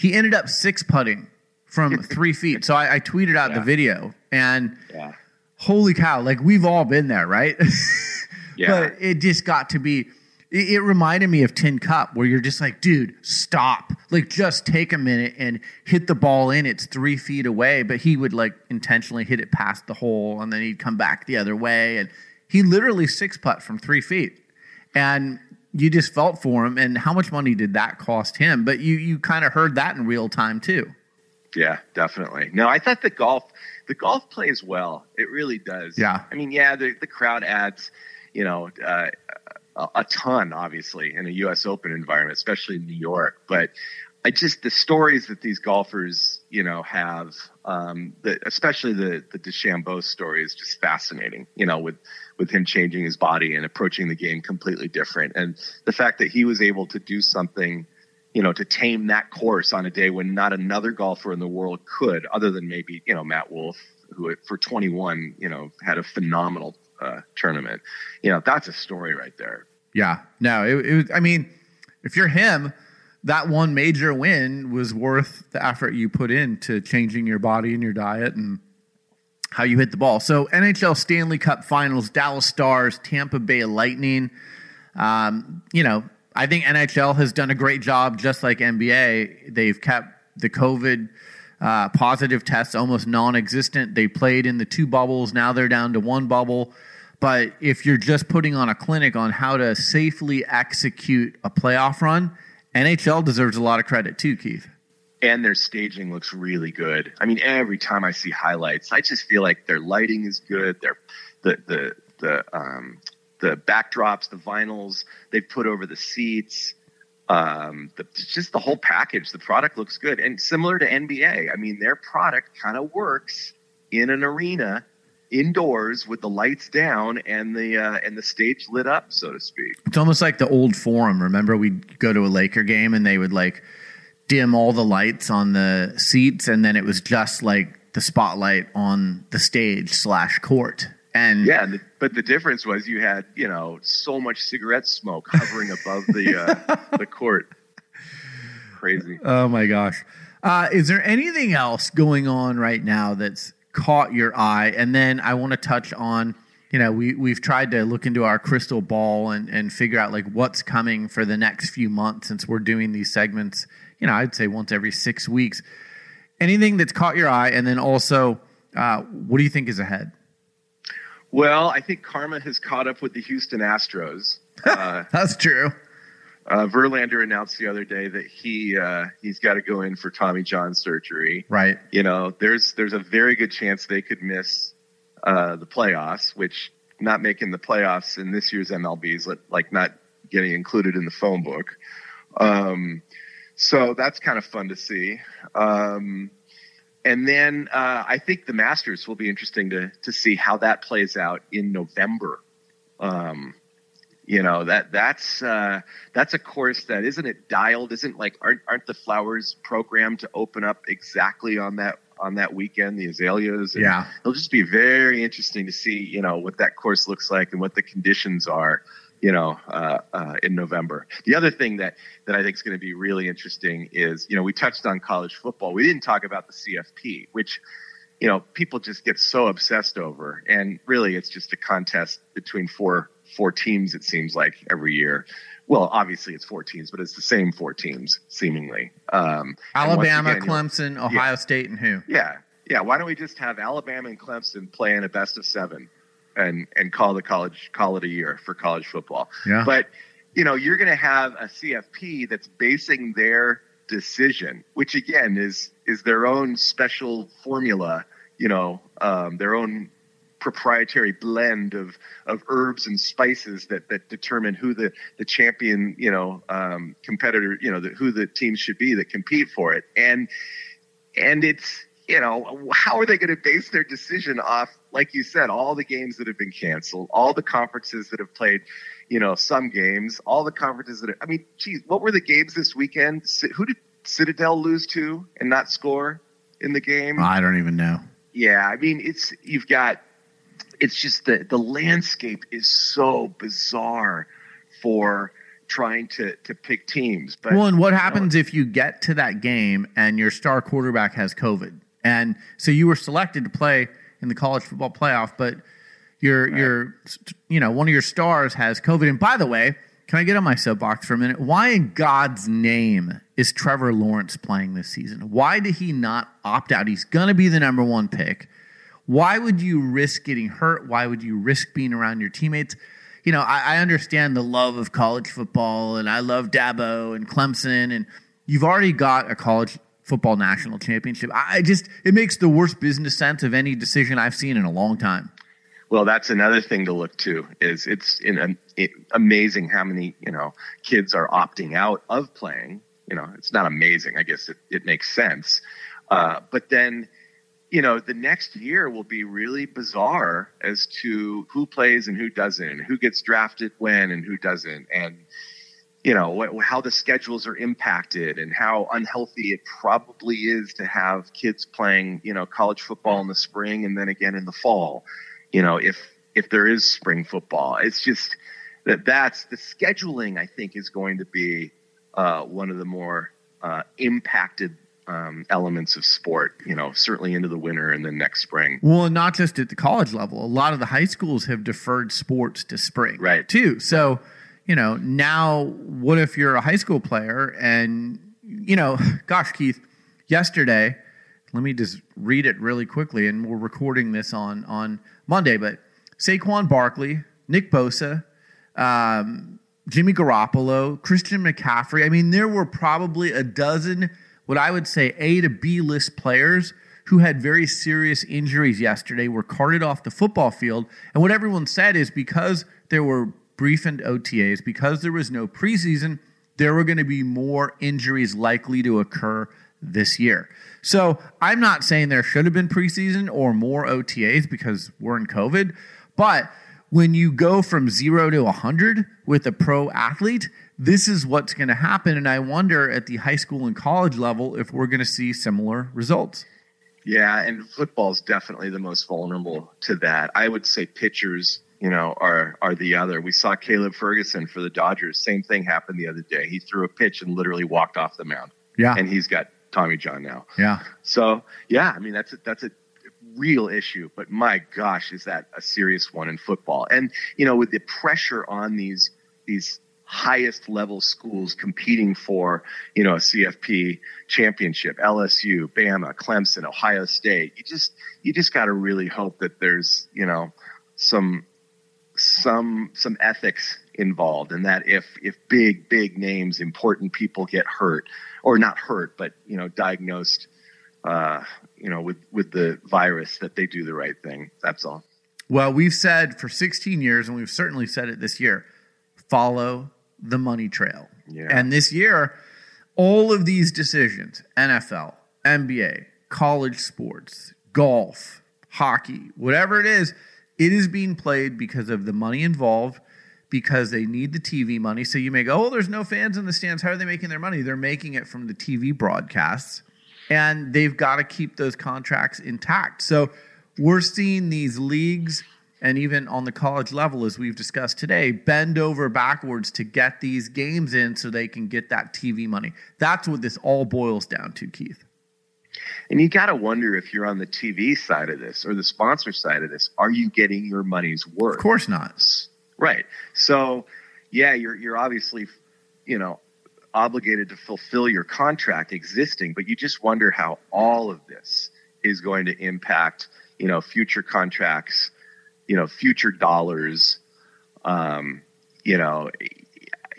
He ended up six putting from three feet. So I, I tweeted out the video and Yeah. holy cow, like we've all been there, right? Yeah. but it just got to be, it, it reminded me of Tin Cup where you're just like, dude, stop. Like just take a minute and hit the ball in. It's three feet away. But he would like intentionally hit it past the hole and then he'd come back the other way. And he literally six putt from three feet. And you just felt for him. And how much money did that cost him? But you you kind of heard that in real time too. Yeah, definitely. No, I thought the golf the golf plays well. It really does. Yeah. I mean, yeah, the the crowd adds, you know, uh, a, a ton, obviously, in a U.S. Open environment, especially in New York. But I just the stories that these golfers, you know, have, um, the, especially the the DeChambeau story is just fascinating. You know, with with him changing his body and approaching the game completely different, and the fact that he was able to do something, you know, to tame that course on a day when not another golfer in the world could, other than maybe you know Matt Wolff, who for 21, you know, had a phenomenal uh, tournament. You know, that's a story right there. Yeah, no, it, it was. I mean, if you're him that one major win was worth the effort you put into changing your body and your diet and how you hit the ball. So NHL Stanley Cup Finals, Dallas Stars, Tampa Bay Lightning. Um, you know, I think NHL has done a great job, just like NBA. They've kept the COVID uh, positive tests almost non-existent. They played in the two bubbles. Now they're down to one bubble. But if you're just putting on a clinic on how to safely execute a playoff run, NHL deserves a lot of credit too, Keith. And their staging looks really good. I mean, every time I see highlights, I just feel like their lighting is good. Their the the the um, the backdrops, the vinyls they've put over the seats, um, the, just the whole package. The product looks good, and similar to NBA. I mean, their product kind of works in an arena indoors with the lights down and the uh, and the stage lit up, so to speak. It's almost like the old forum. Remember, we'd go to a Laker game and they would like dim all the lights on the seats, and then it was just like the spotlight on the stage slash court. And yeah, but the difference was you had you know so much cigarette smoke hovering above the uh, the court. Crazy. Oh my gosh. Uh, is there anything else going on right now that's caught your eye? And then I want to touch on, you know, we we've tried to look into our crystal ball and and figure out like what's coming for the next few months since we're doing these segments. You know, I'd say once every six weeks. Anything that's caught your eye, and then also, uh, what do you think is ahead? Well, I think karma has caught up with the Houston Astros. Uh, That's true. Uh, Verlander announced the other day that he uh, he's got to go in for Tommy John surgery. Right. You know, there's there's a very good chance they could miss uh, the playoffs, which not making the playoffs in this year's MLB is like not getting included in the phone book. Um, so that's kind of fun to see. Um, and then uh, I think the Masters will be interesting to to see how that plays out in November. Um, you know that that's uh, that's a course that isn't it dialed isn't like aren't aren't the flowers programmed to open up exactly on that on that weekend the azaleas? And yeah. it'll just be very interesting to see you know what that course looks like and what the conditions are you know uh, uh, in November. The other thing that that I think is going to be really interesting is you know we touched on college football. We didn't talk about the CFP which you know people just get so obsessed over. And really it's just a contest between four four teams it seems like every year. Well obviously it's four teams but it's the same four teams seemingly. Um, alabama again, clemson ohio yeah, state and who? Yeah. Yeah. Why don't we just have alabama and clemson play in a best of seven and and call the college call it a year for college football. Yeah. But you know you're going to have a cfp that's basing their decision which again is is their own special formula you know um, their own proprietary blend of of herbs and spices that that determine who the the champion you know um, competitor you know the, who the team should be that compete for it. And and it's you know how are they going to base their decision off like you said all the games that have been canceled all the conferences that have played you know some games all the conferences that are, I mean geez what were the games this weekend? Who did Citadel lose to and not score in the game? I don't even know. Yeah I mean it's you've got it's just the the landscape is so bizarre for trying to to pick teams. But well, and what happens know, if you get to that game and your star quarterback has COVID, and so you were selected to play in the college football playoff, but your right. your you know one of your stars has COVID. And by the way, can I get on my soapbox for a minute? Why in God's name is Trevor Lawrence playing this season? Why did he not opt out? He's going to be the number one pick. Why would you risk getting hurt? Why would you risk being around your teammates? You know, I, I understand the love of college football, and I love Dabo and Clemson, and you've already got a college football national championship. I just it makes the worst business sense of any decision I've seen in a long time. Well, that's another thing to look to. Is it's in, it, amazing how many you know kids are opting out of playing. You know, it's not amazing. I guess it, it makes sense. Uh, but then, you know, the next year will be really bizarre as to who plays and who doesn't, who gets drafted when and who doesn't, and you know how the schedules are impacted and how unhealthy it probably is to have kids playing you know college football in the spring and then again in the fall you know if if there is spring football. It's just that that's the scheduling i think is going to be uh, one of the more uh, impacted um, elements of sport you know certainly into the winter and then next spring well not just at the college level a lot of the high schools have deferred sports to spring right too so you know, now what if you're a high school player and, you know, gosh, Keith, yesterday, let me just read it really quickly, and we're recording this on, on Monday, but Saquon Barkley, Nick Bosa, um, Jimmy Garoppolo, Christian McCaffrey. I mean, there were probably a dozen, what I would say, A to B list players who had very serious injuries yesterday, were carted off the football field. And what everyone said is because there were briefined OTAs, because there was no preseason, there were going to be more injuries likely to occur this year. So I'm not saying there should have been preseason or more OTAs because we're in COVID, but when you go from zero to 100 with a pro athlete, this is what's going to happen. And I wonder at the high school and college level if we're going to see similar results. Yeah, and football is definitely the most vulnerable to that. I would say pitchers you know, are are the other. We saw Caleb Ferguson for the Dodgers. Same thing happened the other day. He threw a pitch and literally walked off the mound. Yeah, and he's got Tommy John now. Yeah. So yeah, I mean that's a, that's a real issue. But my gosh, is that a serious one in football? And you know, with the pressure on these these highest level schools competing for, you know, a CFP championship, LSU, Bama, Clemson, Ohio State. You just you just got to really hope that there's, you know, some some some ethics involved and that if if big big names important people get hurt or not hurt but you know diagnosed uh, you know with with the virus that they do the right thing that's all well we've said for 16 years and we've certainly said it this year follow the money trail yeah. and this year all of these decisions NFL NBA college sports golf hockey whatever it is it is being played because of the money involved, because they need the TV money. So you may go, oh, there's no fans in the stands. How are they making their money? They're making it from the TV broadcasts, and they've got to keep those contracts intact. So we're seeing these leagues and even on the college level, as we've discussed today, bend over backwards to get these games in so they can get that TV money. That's what this all boils down to, Keith. And you got to wonder if you're on the TV side of this or the sponsor side of this, are you getting your money's worth? Of course not. Right. So, yeah, you're you're obviously, you know, obligated to fulfill your contract existing, but you just wonder how all of this is going to impact, you know, future contracts, you know, future dollars. Um, you know,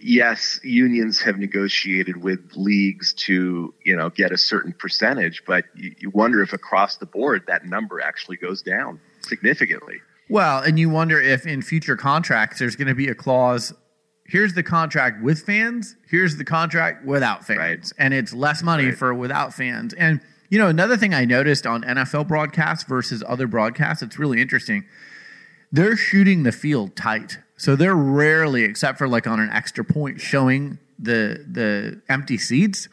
yes, unions have negotiated with leagues to, you know, get a certain percentage, but you, you wonder if across the board that number actually goes down significantly. Well, and you wonder if in future contracts there's going to be a clause here's the contract with fans, here's the contract without fans. Right. And it's less money right. for without fans. And you know, another thing I noticed on NFL broadcasts versus other broadcasts, it's really interesting. They're shooting the field tight. So they're rarely, except for like on an extra point, showing the the empty seats.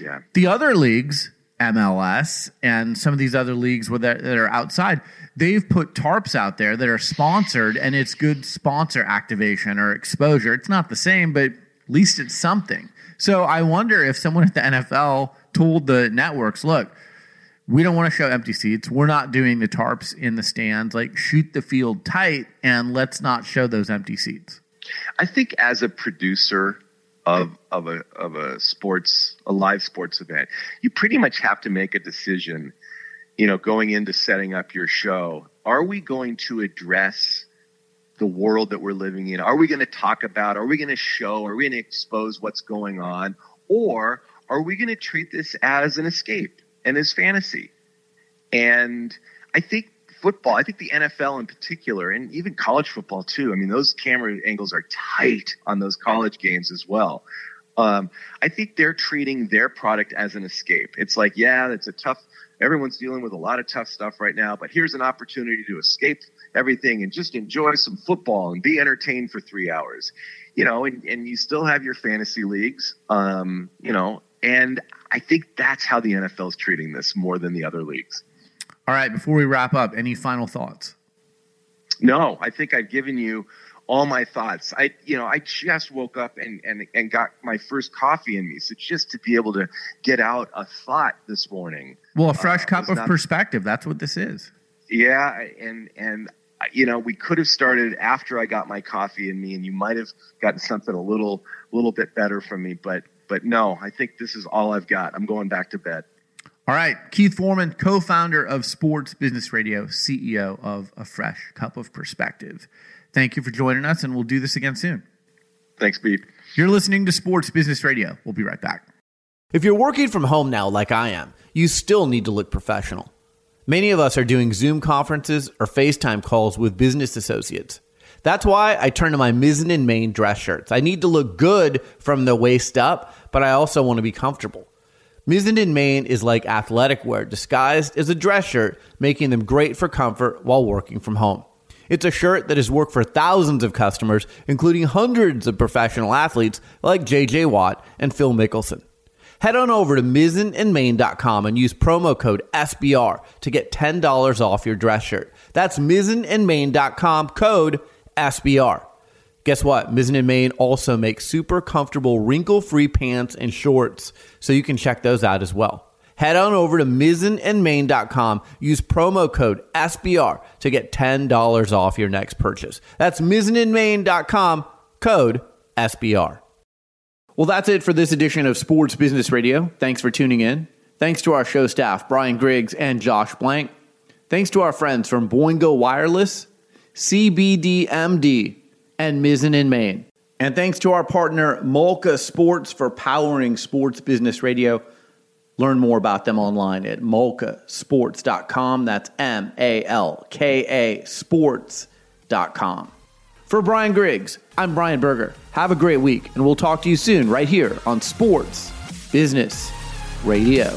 Yeah. The other leagues, MLS and some of these other leagues that, that are outside, they've put tarps out there that are sponsored, and it's good sponsor activation or exposure. It's not the same, but at least it's something. So I wonder if someone at the NFL told the networks, look, we don't want to show empty seats. We're not doing the tarps in the stands. Like, shoot the field tight and let's not show those empty seats. I think as a producer of of a of a sports a live sports event, you pretty much have to make a decision. You know, going into setting up your show, are we going to address the world that we're living in? Are we going to talk about? Are we going to show? Are we going to expose what's going on? Or are we going to treat this as an escape? And his fantasy. And I think football, I think the NFL in particular, and even college football too. I mean, those camera angles are tight on those college games as well. Um, I think they're treating their product as an escape. It's like, yeah, it's a tough. Everyone's dealing with a lot of tough stuff right now, but here's an opportunity to escape everything and just enjoy some football and be entertained for three hours. You know, and, and you still have your fantasy leagues. Um, you know, and I think that's how the NFL is treating this more than the other leagues. All right, before we wrap up, any final thoughts? No, I think I've given you all my thoughts. I, you know, I just woke up and, and, and got my first coffee in me. So just to be able to get out a thought this morning. Well, a fresh uh, cup of not- perspective. That's what this is. Yeah. And, and, uh, you know, we could have started after I got my coffee in me and you might have gotten something a little, little bit better from me, but, but no, I think this is all I've got. I'm going back to bed. All right, Keith Foreman, co founder of Sports Business Radio, CEO of A Fresh Cup of Perspective. Thank you for joining us, and we'll do this again soon. Thanks, Pete. You're listening to Sports Business Radio. We'll be right back. If you're working from home now, like I am, you still need to look professional. Many of us are doing Zoom conferences or FaceTime calls with business associates. That's why I turn to my Mizzen and Main dress shirts. I need to look good from the waist up, but I also want to be comfortable. Mizzen and Main is like athletic wear disguised as a dress shirt, making them great for comfort while working from home. It's a shirt that has worked for thousands of customers, including hundreds of professional athletes like JJ Watt and Phil Mickelson. Head on over to mizzenandmain.com and use promo code SBR to get $10 off your dress shirt. That's mizzenandmain.com code SBR. Guess what? Mizzen and Main also make super comfortable wrinkle-free pants and shorts, so you can check those out as well. Head on over to mizzenandmain.com. Use promo code SBR to get $10 off your next purchase. That's mizzenandmain.com, code SBR. Well, that's it for this edition of Sports Business Radio. Thanks for tuning in. Thanks to our show staff, Brian Griggs and Josh Blank. Thanks to our friends from Boingo Wireless, CBDMD, and Mizzen and Main. And thanks to our partner, Malka Sports, for powering Sports Business Radio. Learn more about them online at malkasports.com. That's M A L K A sports.com. For Brian Griggs, I'm Brian Berger. Have a great week, and we'll talk to you soon right here on Sports Business Radio.